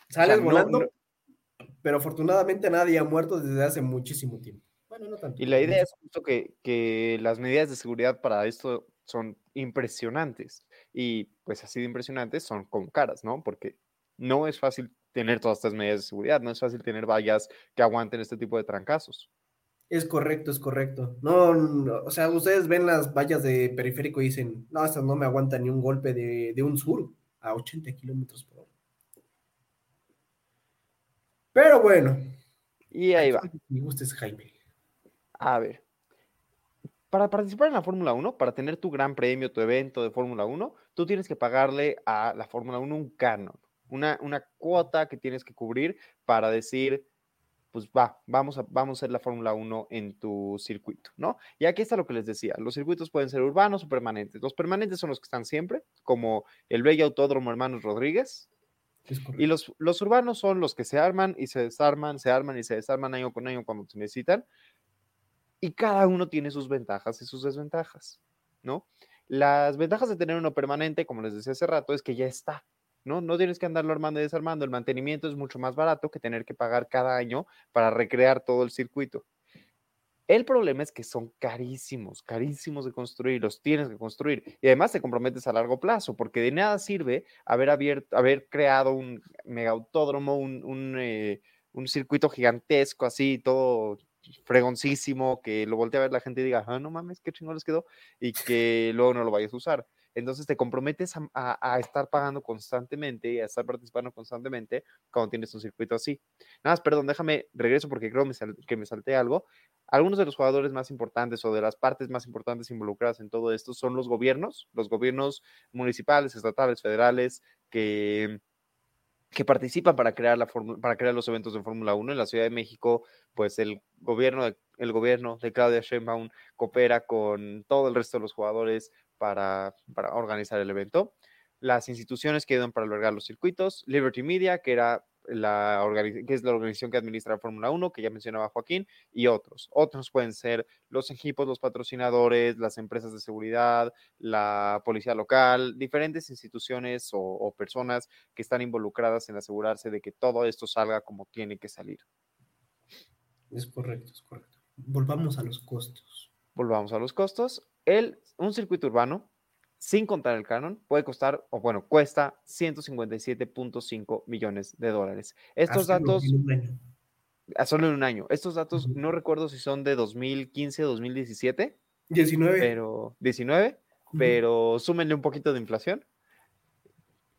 Sales o sea, no- volando, no- pero afortunadamente nadie ha muerto desde hace muchísimo tiempo. Bueno, no tanto. Y la idea es justo que, que las medidas de seguridad para esto son impresionantes. Y pues así de impresionantes son con caras, ¿no? Porque no es fácil tener todas estas medidas de seguridad, no es fácil tener vallas que aguanten este tipo de trancazos. Es correcto, es correcto. No, no, o sea, ustedes ven las vallas de periférico y dicen, no, estas no me aguantan ni un golpe de, de un sur a 80 kilómetros por hora. Pero bueno, Y ahí va. me gusta es Jaime. A ver. Para participar en la Fórmula 1, para tener tu gran premio, tu evento de Fórmula 1, tú tienes que pagarle a la Fórmula 1 un canon, una, una cuota que tienes que cubrir para decir, pues va, vamos a, vamos a hacer la Fórmula 1 en tu circuito, ¿no? Y aquí está lo que les decía, los circuitos pueden ser urbanos o permanentes. Los permanentes son los que están siempre, como el Bello Autódromo Hermanos Rodríguez, y los, los urbanos son los que se arman y se desarman, se arman y se desarman año con año cuando se necesitan. Y cada uno tiene sus ventajas y sus desventajas, ¿no? Las ventajas de tener uno permanente, como les decía hace rato, es que ya está, ¿no? No tienes que andarlo armando y desarmando. El mantenimiento es mucho más barato que tener que pagar cada año para recrear todo el circuito. El problema es que son carísimos, carísimos de construir, los tienes que construir. Y además te comprometes a largo plazo, porque de nada sirve haber, abierto, haber creado un mega autódromo, un, un, eh, un circuito gigantesco, así, todo fregoncísimo, que lo voltee a ver la gente y diga, ah, no mames, qué chingón les quedó, y que luego no lo vayas a usar. Entonces te comprometes a, estar pagando constantemente y a estar participando constantemente cuando tienes un circuito así. Nada más, perdón, déjame, regreso porque creo que me salté algo. Algunos de los jugadores más importantes o de las partes más importantes involucradas en todo esto son los gobiernos, los gobiernos municipales, estatales, federales, que, que participan para crear, la para crear los eventos de Fórmula 1. En la Ciudad de México, pues el gobierno, de, el gobierno de Claudia Sheinbaum coopera con todo el resto de los jugadores para, para organizar el evento. Las instituciones que ayudan para albergar los circuitos, Liberty Media, que, era la que es la organización que administra la Fórmula 1, que ya mencionaba Joaquín, y otros. Otros pueden ser los equipos, los patrocinadores, las empresas de seguridad, la policía local, diferentes instituciones o, o personas que están involucradas en asegurarse de que todo esto salga como tiene que salir. Es correcto, es correcto. Volvamos a los costos. Volvamos a los costos. El, un circuito urbano sin contar el canon, puede costar, o bueno, cuesta 157.5 millones de dólares. Estos datos... Solo en un año. Estos datos no recuerdo si son de 2015 o 2017. 19. Pero 19, pero súmenle un poquito de inflación.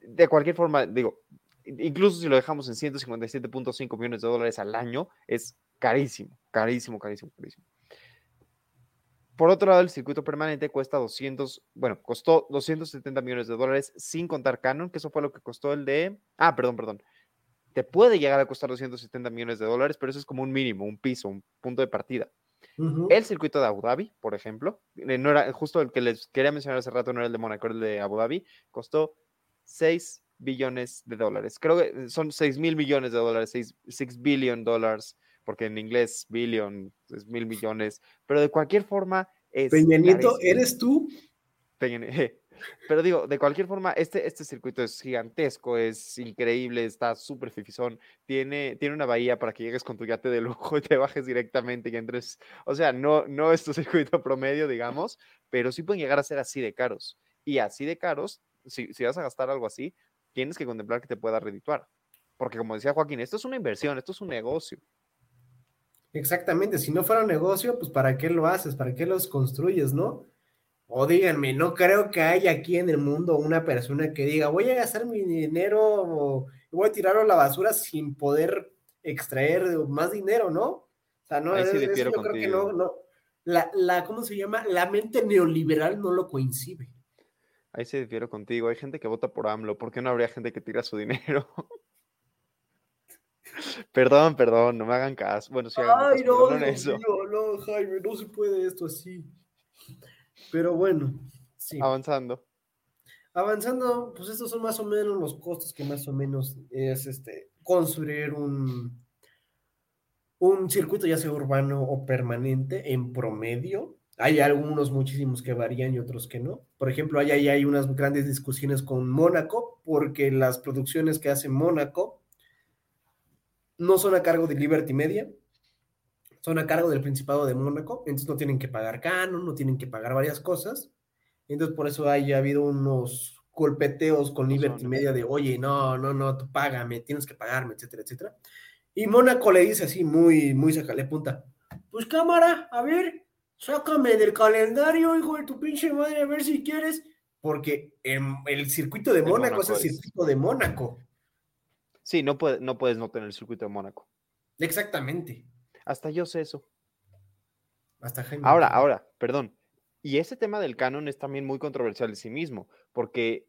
De cualquier forma, digo, incluso si lo dejamos en 157.5 millones de dólares al año, es carísimo, carísimo, carísimo, carísimo. Por otro lado, el circuito permanente cuesta 200, bueno, costó 270 millones de dólares sin contar Canon, que eso fue lo que costó el de, ah, perdón, perdón. Te puede llegar a costar 270 millones de dólares, pero eso es como un mínimo, un piso, un punto de partida. El circuito de Abu Dhabi, por ejemplo, eh, no era justo el que les quería mencionar hace rato, no era el de Monaco, el de Abu Dhabi, costó 6 billones de dólares. Creo que son 6 mil millones de dólares, 6, 6 billion dólares porque en inglés billion es mil millones, pero de cualquier forma es... Peñanito, ¿eres tú? *laughs* pero digo, de cualquier forma, este, este circuito es gigantesco, es increíble, está súper fifizón, tiene, tiene una bahía para que llegues con tu yate de lujo y te bajes directamente y entres, o sea, no, no es tu *laughs* circuito promedio, digamos, pero sí pueden llegar a ser así de caros. Y así de caros, si, si vas a gastar algo así, tienes que contemplar que te pueda redituar. Porque como decía Joaquín, esto es una inversión, esto es un negocio. Exactamente, si no fuera un negocio, pues ¿para qué lo haces? ¿Para qué los construyes, no? O díganme, no creo que haya aquí en el mundo una persona que diga, voy a gastar mi dinero o voy a tirarlo a la basura sin poder extraer más dinero, ¿no? O sea, no, es, yo creo que no, no. La, la, ¿cómo se llama? La mente neoliberal no lo coincide. Ahí se difiero contigo. Hay gente que vota por AMLO. ¿Por qué no habría gente que tira su dinero? *laughs* Perdón, perdón, no me hagan caso. Bueno, sí, Ay, no, no, no, Jaime, no se puede esto así. Pero bueno, sí. Avanzando. Avanzando, pues estos son más o menos los costos que más o menos es este construir un, un circuito ya sea urbano o permanente en promedio. Hay algunos muchísimos que varían y otros que no. Por ejemplo, hay, hay unas grandes discusiones con Mónaco porque las producciones que hace Mónaco no son a cargo de Liberty Media, son a cargo del Principado de Mónaco, entonces no tienen que pagar canon, no tienen que pagar varias cosas. Entonces por eso haya habido unos golpeteos con Liberty Media de, oye, no, no, no, tú págame, tienes que pagarme, etcétera, etcétera. Y Mónaco le dice así, muy, muy sacale punta, pues cámara, a ver, sácame del calendario, hijo de tu pinche madre, a ver si quieres, porque el circuito de Mónaco es el circuito de Mónaco. Sí, no, puede, no puedes no tener el circuito de Mónaco. Exactamente. Hasta yo sé eso. Hasta Jaime. Ahora, ahora, perdón. Y ese tema del canon es también muy controversial en sí mismo, porque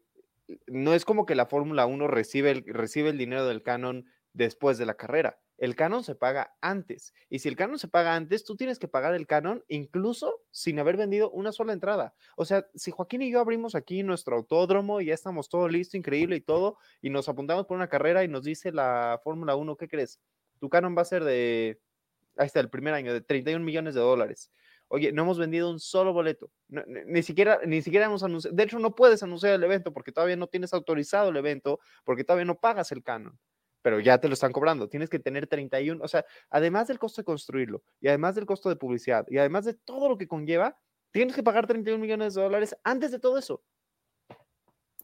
no es como que la Fórmula 1 recibe el, recibe el dinero del canon después de la carrera el canon se paga antes. Y si el canon se paga antes, tú tienes que pagar el canon incluso sin haber vendido una sola entrada. O sea, si Joaquín y yo abrimos aquí nuestro autódromo y ya estamos todo listo, increíble y todo, y nos apuntamos por una carrera y nos dice la Fórmula 1, ¿qué crees? Tu canon va a ser de, ahí está, el primer año, de 31 millones de dólares. Oye, no hemos vendido un solo boleto. ni, siquiera, ni siquiera hemos anunciado. De hecho, no puedes anunciar el evento porque todavía no tienes autorizado el evento, porque todavía no pagas el canon pero ya te lo están cobrando. Tienes que tener 31, o sea, además del costo de construirlo y además del costo de publicidad y además de todo lo que conlleva, tienes que pagar 31 millones de dólares antes de todo eso.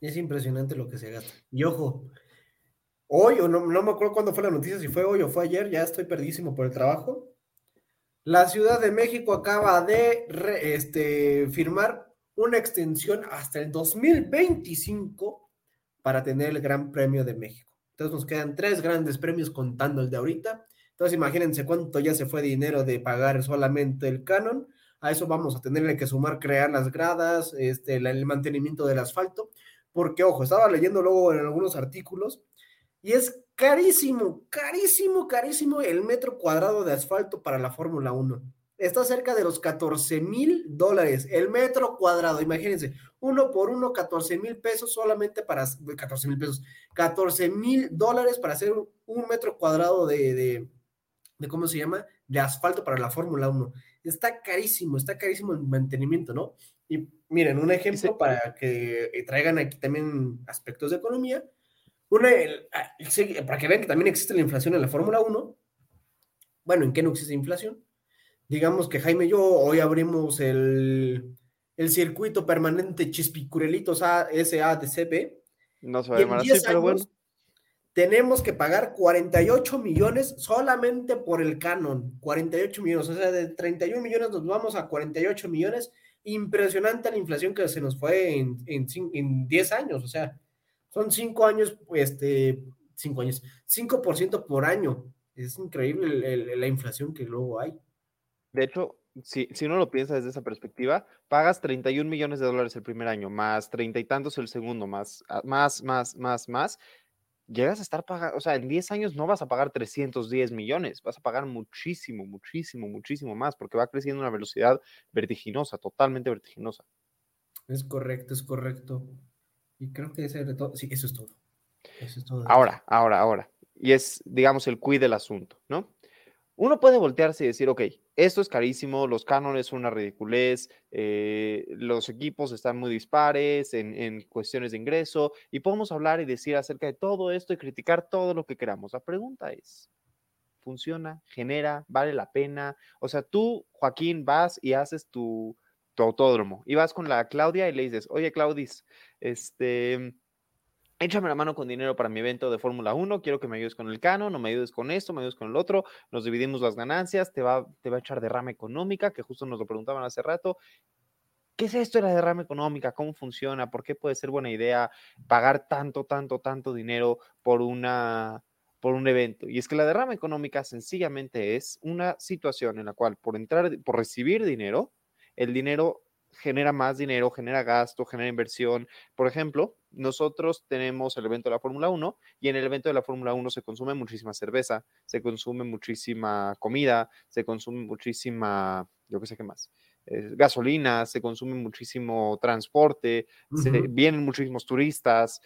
Es impresionante lo que se gasta. Y ojo, hoy, o no, me acuerdo cuándo fue la noticia, si fue hoy o fue ayer, ya estoy perdísimo por el trabajo. La Ciudad de México acaba de este, firmar una extensión hasta el 2025 para tener el Gran Premio de México. Entonces nos quedan tres grandes premios contando el de ahorita. Entonces imagínense cuánto ya se fue dinero de pagar solamente el canon. A eso vamos a tenerle que sumar crear las gradas, este, el mantenimiento del asfalto. Porque, ojo, estaba leyendo luego en algunos artículos y es carísimo, carísimo, carísimo el metro cuadrado de asfalto para la Fórmula 1 está cerca de los 14 mil dólares el metro cuadrado. Imagínense, uno por uno, 14 mil pesos solamente para 14 mil pesos, 14 mil dólares para hacer un metro cuadrado de, de, ¿cómo se llama? De asfalto para la Fórmula 1. Está carísimo, está carísimo el mantenimiento, ¿no? Y miren, un ejemplo para que traigan aquí también aspectos de economía. Una, ah, para que vean que también existe la inflación en la Fórmula 1. Bueno, ¿en qué no existe inflación? Digamos que Jaime y yo hoy abrimos el, el circuito permanente Chispicurelitos SADCB. No se va a llamar así, pero bueno. Tenemos que pagar 48 millones solamente por el canon. 48 millones, o sea, de 31 millones nos vamos a 48 millones. Impresionante la inflación que se nos fue en, en, 10 años, o sea, son 5 años, este, 5 años, 5% por año. Es increíble la inflación que luego hay. De hecho, si, si uno lo piensa desde esa perspectiva, pagas 31 millones de dólares el primer año, más treinta y tantos el segundo, más, ah, más, más, más, más, llegas a estar pagando, o sea, en 10 años no vas a pagar 310 millones, vas a pagar muchísimo, muchísimo, muchísimo más, porque va creciendo a una velocidad vertiginosa, totalmente vertiginosa. Es correcto, es correcto. Y creo que ese es todo. Sí, eso es todo. Eso es todo. Ahora, ahora, ahora. Y es, digamos, el cuid del asunto, ¿no? Uno puede voltearse y decir, ok, esto es carísimo, los cánones son una ridiculez, eh, los equipos están muy dispares en, cuestiones de ingreso y podemos hablar y decir acerca de todo esto y criticar todo lo que queramos. La pregunta es, ¿funciona? ¿Genera? ¿Vale la pena? O sea, tú, Joaquín, vas y haces tu, tu autódromo y vas con la Claudia y le dices, oye, Claudis, este échame la mano con dinero para mi evento de Fórmula 1, quiero que me ayudes con el cano, no me ayudes con esto, me ayudes con el otro, nos dividimos las ganancias, te va, te va a echar derrama económica, que justo nos lo preguntaban hace rato. ¿Qué es esto de la derrama económica? ¿Cómo funciona? ¿Por qué puede ser buena idea pagar tanto, tanto, tanto dinero por una por un evento? Y es que la derrama económica sencillamente es una situación en la cual por entrar, por recibir dinero, el dinero genera más dinero, genera gasto, genera inversión. Por ejemplo, nosotros tenemos el evento de la Fórmula 1 y en el evento de la Fórmula 1 se consume muchísima cerveza, se consume muchísima comida, se consume muchísima, yo qué sé qué más, eh, gasolina, se consume muchísimo transporte, se, vienen muchísimos turistas,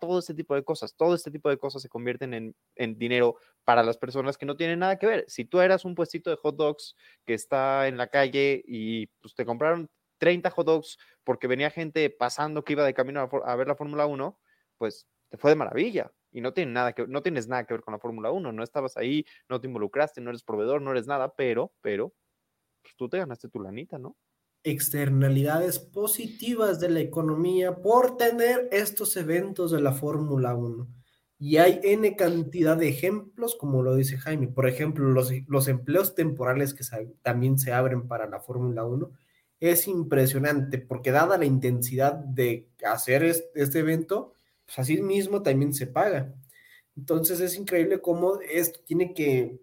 todo este tipo de cosas, todo este tipo de cosas se convierten en, en, dinero para las personas que no tienen nada que ver. Si tú eras un puestito de hot dogs que está en la calle y pues, te compraron 30 hot dogs porque venía gente pasando que iba de camino a, ver la Fórmula 1, pues te fue de maravilla y no, tiene nada que, no tienes nada que ver con la Fórmula 1, no estabas ahí, no te involucraste, no eres proveedor, no eres nada, pero, pero, pues tú te ganaste tu lanita, ¿no? Externalidades positivas de la economía por tener estos eventos de la Fórmula 1. Y hay N cantidad de ejemplos, como lo dice Jaime. Por ejemplo, los, los empleos temporales que también se abren para la Fórmula 1 es impresionante, porque dada la intensidad de hacer este, evento, pues así mismo también se paga. Entonces es increíble cómo esto tiene que,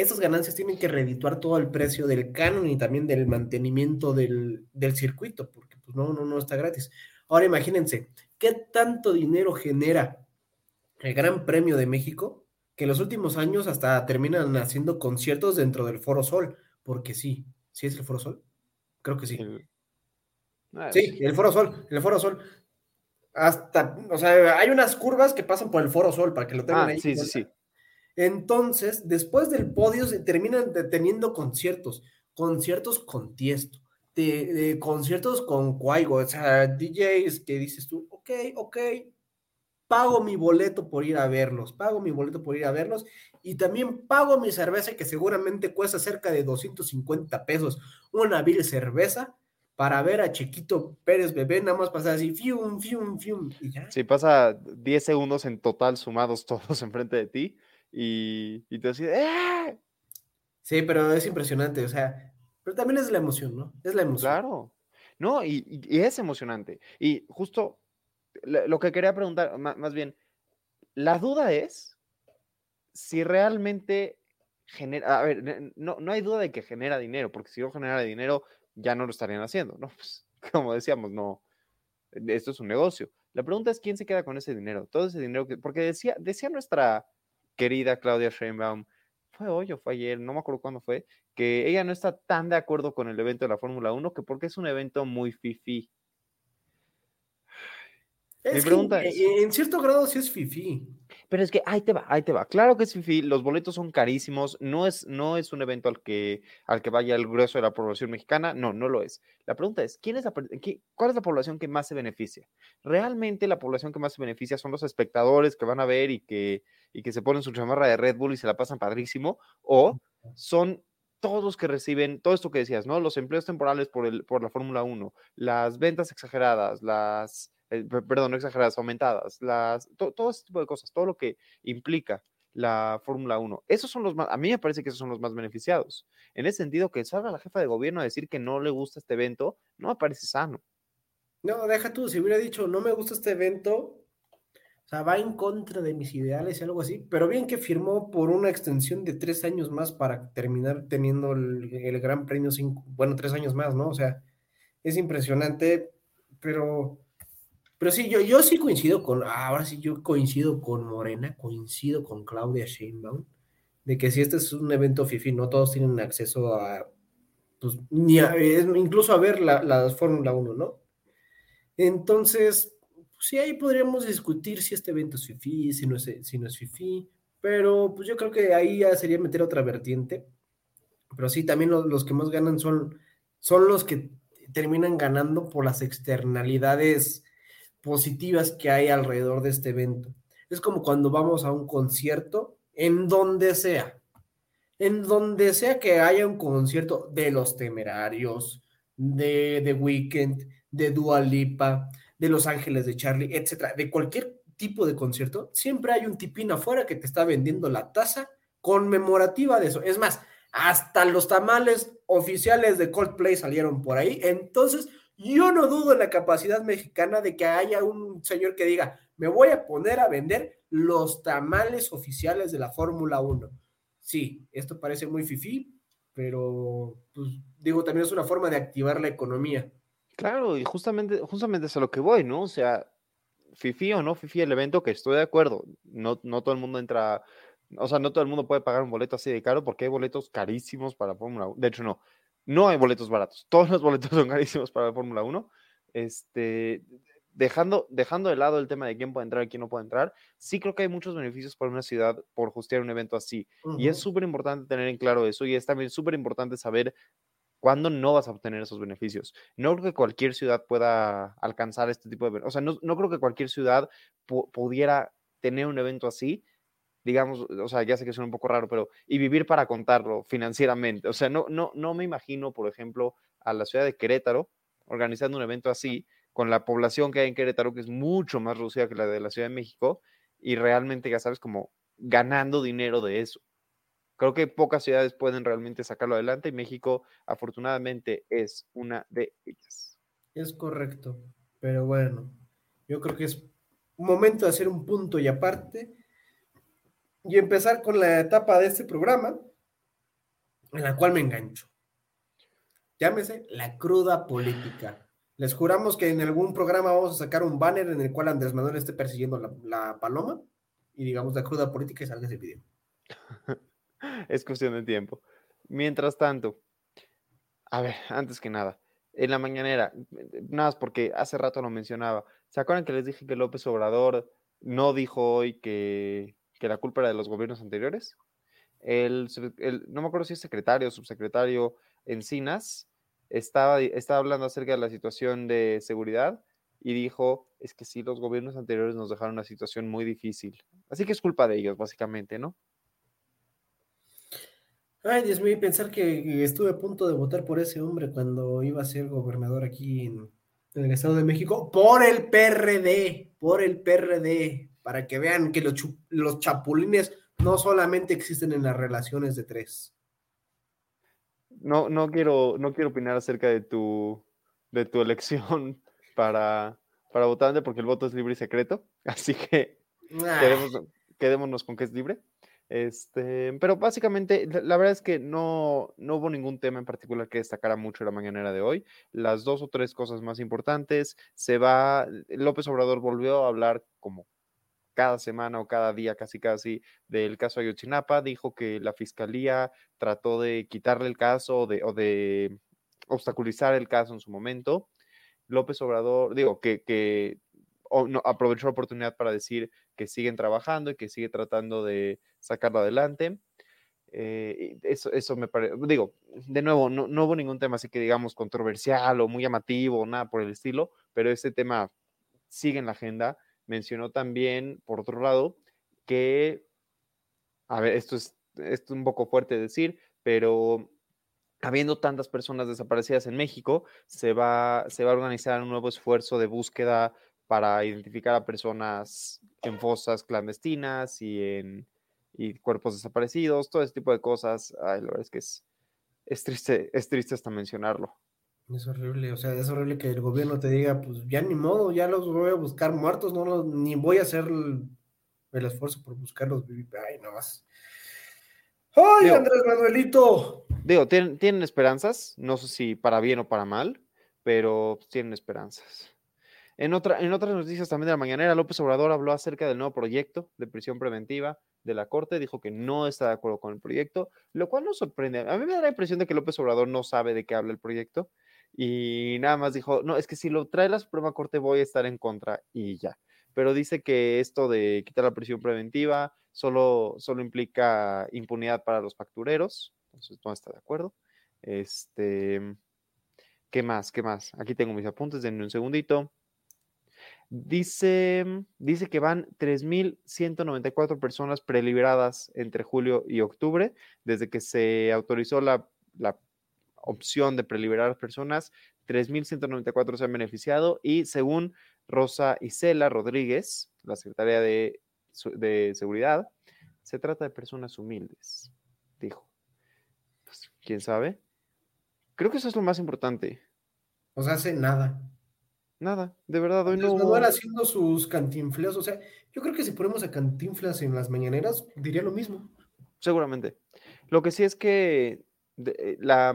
esas ganancias tienen que redituar todo el precio del canon y también del mantenimiento del, circuito, porque pues no, no, no está gratis. Ahora imagínense, ¿qué tanto dinero genera el Gran Premio de México? Que en los últimos años hasta terminan haciendo conciertos dentro del Foro Sol, porque sí, sí es el Foro Sol. Creo que sí. Ah, sí, el Foro Sol, el Foro Sol. Hasta, o sea, hay unas curvas que pasan por el Foro Sol para que lo tengan ah, ahí. Sí, sí, sí. Entonces, después del podio se terminan teniendo conciertos, conciertos con Tiesto, de, conciertos con Cuaigo, o sea, DJs que dices tú, ok, ok, pago mi boleto por ir a verlos, pago mi boleto por ir a verlos y también pago mi cerveza que seguramente cuesta cerca de 250 pesos, una vil cerveza para ver a Chiquito Pérez Bebé, nada más pasar así, fium, fium, fium, y ya. Sí, pasa 10 segundos en total sumados *laughs* todos enfrente de ti y, y te decís, ¡eh! Sí, pero es impresionante, o sea, pero también es la emoción, ¿no? Es la emoción. Claro, no, y, y es emocionante. Y justo lo que quería preguntar, más bien, la duda es si realmente genera, a ver, no, no hay duda de que genera dinero, porque si no generara dinero, ya no lo estarían haciendo, ¿no? *laughs* Pues, como decíamos, no, esto es un negocio. La pregunta es quién se queda con ese dinero, todo ese dinero que, porque decía, decía nuestra querida Claudia Sheinbaum, fue hoy o fue ayer, no me acuerdo cuándo fue, que ella no está tan de acuerdo con el evento de la Fórmula 1 que porque es un evento muy fifi. Mi pregunta es, en cierto grado sí es fifi. Pero es que ahí te va, ahí te va. Claro que es fifi, los boletos son carísimos, no es, no es un evento al que, al que vaya el grueso de la población mexicana, no, no lo es. La pregunta es, ¿quién es ¿cuál es la población que más se beneficia? ¿Realmente la población que más se beneficia son los espectadores que van a ver y que, y que se ponen su chamarra de Red Bull y se la pasan padrísimo? ¿O son todos los que reciben, todo esto que decías, ¿no? Los empleos temporales por, el, por la Fórmula 1, las ventas exageradas, las, eh, perdón, no exageradas, aumentadas, las, todo ese tipo de cosas, todo lo que implica la Fórmula 1. Esos son los más, a mí me parece que esos son los más beneficiados. En ese sentido, que salga la jefa de gobierno a decir que no le gusta este evento, no me parece sano. No, deja tú, si hubiera dicho, no me gusta este evento, o sea, va en contra de mis ideales y algo así, pero bien que firmó por una extensión de tres años más para terminar teniendo el, Gran Premio, cinco, bueno, tres años más, ¿no? O sea, es impresionante, pero, pero sí, yo, yo sí coincido con, ahora sí yo coincido con Morena, coincido con Claudia Sheinbaum, de que si este es un evento FIFI, no todos tienen acceso a, pues, ni a, incluso a ver la, la Fórmula 1, ¿no? Entonces, sí, ahí podríamos discutir si este evento es FIFI, si no es, si no es FIFI, pero pues yo creo que ahí ya sería meter otra vertiente. Pero sí, también los, que más ganan son, son los que terminan ganando por las externalidades positivas que hay alrededor de este evento. Es como cuando vamos a un concierto, en donde sea, en donde sea que haya un concierto de los temerarios, de The Weeknd, de Dua Lipa, de Los Ángeles de Charlie, etcétera, de cualquier tipo de concierto, siempre hay un tipín afuera que te está vendiendo la taza conmemorativa de eso. Es más, hasta los tamales oficiales de Coldplay salieron por ahí. Entonces, yo no dudo en la capacidad mexicana de que haya un señor que diga, me voy a poner a vender los tamales oficiales de la Fórmula 1. Sí, esto parece muy fifí, pero pues, digo, también es una forma de activar la economía. Claro, y justamente, justamente es a lo que voy, ¿no? O sea, FIFI o no FIFI el evento, que estoy de acuerdo, no, no todo el mundo entra, o sea, no todo el mundo puede pagar un boleto así de caro porque hay boletos carísimos para Fórmula 1. De hecho, no, no hay boletos baratos, todos los boletos *laughs* son carísimos para la Fórmula 1. Este, dejando, dejando de lado el tema de quién puede entrar y quién no puede entrar, sí creo que hay muchos beneficios para una ciudad por hostear un evento así. Y es súper importante tener en claro eso y es también súper importante saber ¿Cuándo no vas a obtener esos beneficios? No creo que cualquier ciudad pueda alcanzar este tipo de... O sea, no, creo que cualquier ciudad pudiera tener un evento así, digamos, o sea, ya sé que suena un poco raro, pero y vivir para contarlo financieramente. O sea, no, no, no me imagino, por ejemplo, a la ciudad de Querétaro organizando un evento así, con la población que hay en Querétaro, que es mucho más reducida que la de la Ciudad de México, y realmente, ya sabes, como ganando dinero de eso. Creo que pocas ciudades pueden realmente sacarlo adelante y México afortunadamente es una de ellas. Es correcto, pero bueno, yo creo que es momento de hacer un punto y aparte y empezar con la etapa de este programa en la cual me engancho. Llámese la cruda política. Les juramos que en algún programa vamos a sacar un banner en el cual Andrés Manuel esté persiguiendo la, la paloma y digamos la cruda política y salga ese video. *laughs* es cuestión de tiempo. Mientras tanto, a ver, antes que nada, en la mañanera, nada más porque hace rato lo mencionaba, ¿se acuerdan que les dije que López Obrador no dijo hoy que, la culpa era de los gobiernos anteriores? El, no me acuerdo si es secretario o subsecretario Encinas estaba, estaba hablando acerca de la situación de seguridad y dijo, es que sí, los gobiernos anteriores nos dejaron una situación muy difícil. Así que es culpa de ellos, básicamente, ¿no? Ay, Dios mío, pensar que estuve a punto de votar por ese hombre cuando iba a ser gobernador aquí en, el Estado de México, por el PRD, por el PRD, para que vean que los, los chapulines no solamente existen en las relaciones de tres. No, no quiero, no quiero opinar acerca de tu, de tu elección *laughs* para, para votante, porque el voto es libre y secreto, *laughs* así que ah. quedémonos con que es libre. Este, pero básicamente, la, verdad es que no, no hubo ningún tema en particular que destacara mucho la mañanera de hoy. Las dos o tres cosas más importantes, se va, López Obrador volvió a hablar como cada semana o cada día, casi casi, del caso Ayotzinapa. Dijo que la fiscalía trató de quitarle el caso o de, obstaculizar el caso en su momento. López Obrador, digo, que, que no, aprovechó la oportunidad para decir que siguen trabajando y que sigue tratando de sacarlo adelante. Eh, eso, eso me parece, digo, de nuevo, no, no, hubo ningún tema así que digamos controversial o muy llamativo, nada por el estilo, pero este tema sigue en la agenda. Mencionó también, por otro lado, que, a ver, esto es, esto es un poco fuerte decir, pero habiendo tantas personas desaparecidas en México, se va, se va a organizar un nuevo esfuerzo de búsqueda para identificar a personas en fosas clandestinas y en y cuerpos desaparecidos, todo ese tipo de cosas. Ay, la verdad es que es, es triste, es triste hasta mencionarlo. Es horrible, o sea, es horrible que el gobierno te diga, pues ya ni modo, ya los voy a buscar muertos, no los, ni voy a hacer el, el esfuerzo por buscarlos. Ay, no más. ¡Ay, Digo- Andrés Manuelito! Digo, tienen, tienen esperanzas, no sé si para bien o para mal, pero tienen esperanzas. En, otra, en otras noticias también de la mañanera, López Obrador habló acerca del nuevo proyecto de prisión preventiva de la Corte, dijo que no está de acuerdo con el proyecto, lo cual nos sorprende. A mí me da la impresión de que López Obrador no sabe de qué habla el proyecto y nada más dijo, no, es que si lo trae la Suprema Corte voy a estar en contra y ya. Pero dice que esto de quitar la prisión preventiva solo, solo implica impunidad para los factureros, entonces no está de acuerdo. Este, ¿qué más? ¿Qué más? Aquí tengo mis apuntes, denme un segundito. Dice, dice que van 3.194 personas preliberadas entre julio y octubre, desde que se autorizó la, la opción de preliberar personas, 3.194 se han beneficiado y según Rosa Isela Rodríguez, la secretaria de, de Seguridad, se trata de personas humildes, dijo. Pues, ¿Quién sabe? Creo que eso es lo más importante. O sea, hace nada. Nada, de verdad, hoy no. Manuel haciendo sus cantinflas, o sea, yo creo que si ponemos a cantinflas en las mañaneras, diría lo mismo. Seguramente. Lo que sí es que de- eh, la,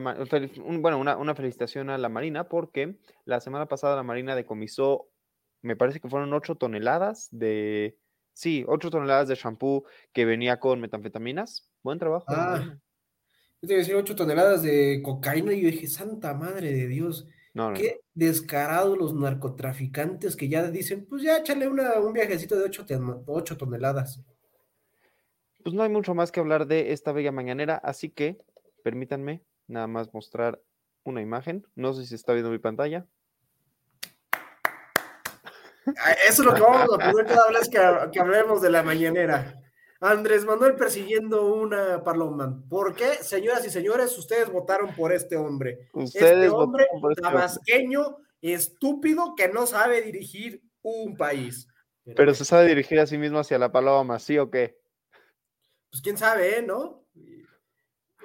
un- bueno, una, una felicitación a la Marina porque la semana pasada la Marina decomisó, me parece que fueron 8 toneladas de, sí, 8 toneladas de shampoo que venía con metanfetaminas. Buen trabajo. Ah. Yo te iba a decir 8 toneladas de cocaína y yo dije, santa madre de Dios, No, qué descarados los narcotraficantes que ya dicen, pues ya échale una, un viajecito de 8, toneladas. Pues no hay mucho más que hablar de esta bella mañanera, así que permítanme nada más mostrar una imagen. No sé si está viendo mi pantalla. Ah, Eso es lo que vamos a poner cada vez que, que hablemos de la mañanera. Andrés Manuel persiguiendo una paloma. ¿Por qué, señoras y señores, ustedes votaron por este hombre? Ustedes este hombre por este hombre. tabasqueño, estúpido, que no sabe dirigir un país. Pero, Pero se sabe dirigir a sí mismo hacia la paloma, ¿sí o qué? pues quién sabe, ¿eh? ¿no?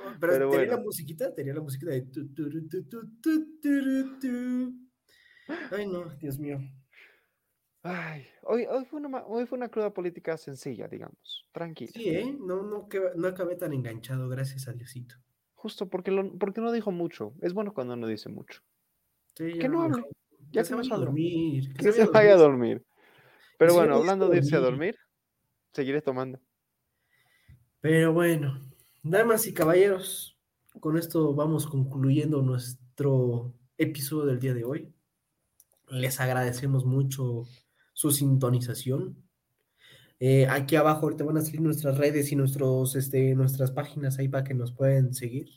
Pero, Pero tenía bueno. la musiquita, tenía la musiquita de tu, tu, tu, tu, turu, tu. Ay, no, Dios mío. Ay, hoy, hoy, fue una, hoy fue una cruda política sencilla, digamos, tranquila. Sí, ¿eh? No, no, que- no acabé tan enganchado, gracias a Diosito. Justo porque, lo, porque no dijo mucho. Es bueno cuando no dice mucho. Sí, Que no hable, ya Que se vaya a dormir. Que se vaya a dormir. Pero bueno, hablando de irse a dormir, seguiré tomando. Pero bueno, damas y caballeros, con esto vamos concluyendo nuestro episodio del día de hoy. Les agradecemos mucho su sintonización. Eh, aquí abajo ahorita van a salir nuestras redes y nuestros, este, nuestras páginas ahí para que nos pueden seguir.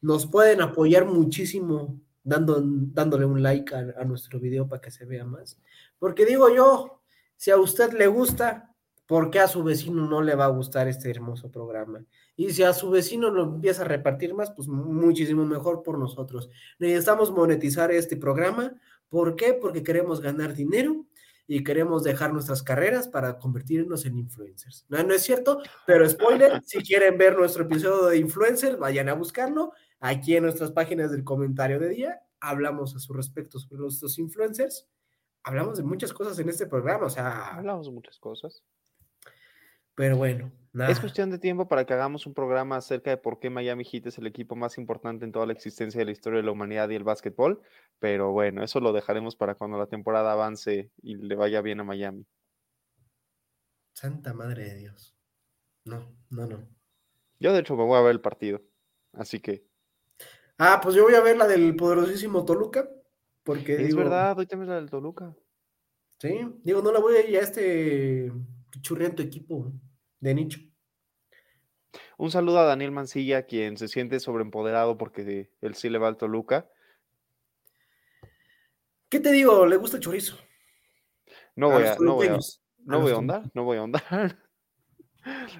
Nos pueden apoyar muchísimo dando, dándole un like a, a nuestro video para que se vea más. Porque digo yo, si a usted le gusta, ¿por qué a su vecino no le va a gustar este hermoso programa? Y si a su vecino lo empieza a repartir más, pues muchísimo mejor por nosotros. Necesitamos monetizar este programa. ¿Por qué? Porque queremos ganar dinero y queremos dejar nuestras carreras para convertirnos en influencers. No, no es cierto, pero spoiler, *laughs* si quieren ver nuestro episodio de influencer, vayan a buscarlo. Aquí en nuestras páginas del comentario de día, hablamos a su respecto sobre nuestros influencers. Hablamos de muchas cosas en este programa, o sea, Hablamos de muchas cosas. Pero bueno, nada. Es cuestión de tiempo para que hagamos un programa acerca de por qué Miami Heat es el equipo más importante en toda la existencia de la historia de la humanidad y el básquetbol. Pero bueno, eso lo dejaremos para cuando la temporada avance y le vaya bien a Miami. Santa madre de Dios. No, no, no. Yo de hecho me voy a ver el partido. Así que Ah, pues yo voy a ver la del poderosísimo Toluca, porque es digo, verdad, hoy también la del Toluca. Sí, digo, no la voy a ir a este churriento equipo de nicho. Un saludo a Daniel Mancilla, quien se siente sobreempoderado porque él sí le va al Toluca. ¿Qué te digo? Le gusta el chorizo. No A voy los a, no voy a, no voy a ahondar, no voy a ahondar. *laughs*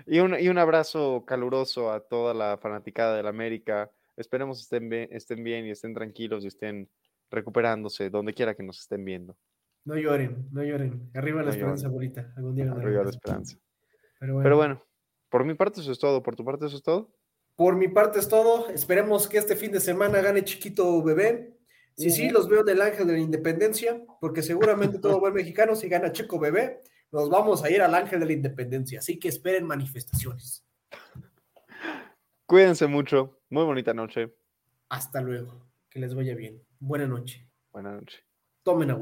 Y un, y un abrazo caluroso a toda la fanaticada del América, esperemos estén bien, estén bien y estén tranquilos y estén recuperándose donde quiera que nos estén viendo. No lloren, no lloren. Arriba la esperanza, lloren. abuelita. Algún día. Arriba la esperanza. Pero bueno. Pero bueno, por mi parte eso es todo, por tu parte eso es todo. Por mi parte es todo. Esperemos que este fin de semana gane Chiquito Bebé. Si sí, Ujú. los veo del Ángel de la Independencia, porque seguramente todo *laughs* buen mexicano, si gana Checo Bebé, nos vamos a ir al Ángel de la Independencia. Así que esperen manifestaciones. Cuídense mucho, muy bonita noche, Hasta luego. Que les vaya bien. Buena noche. buena noche. Tomen agua.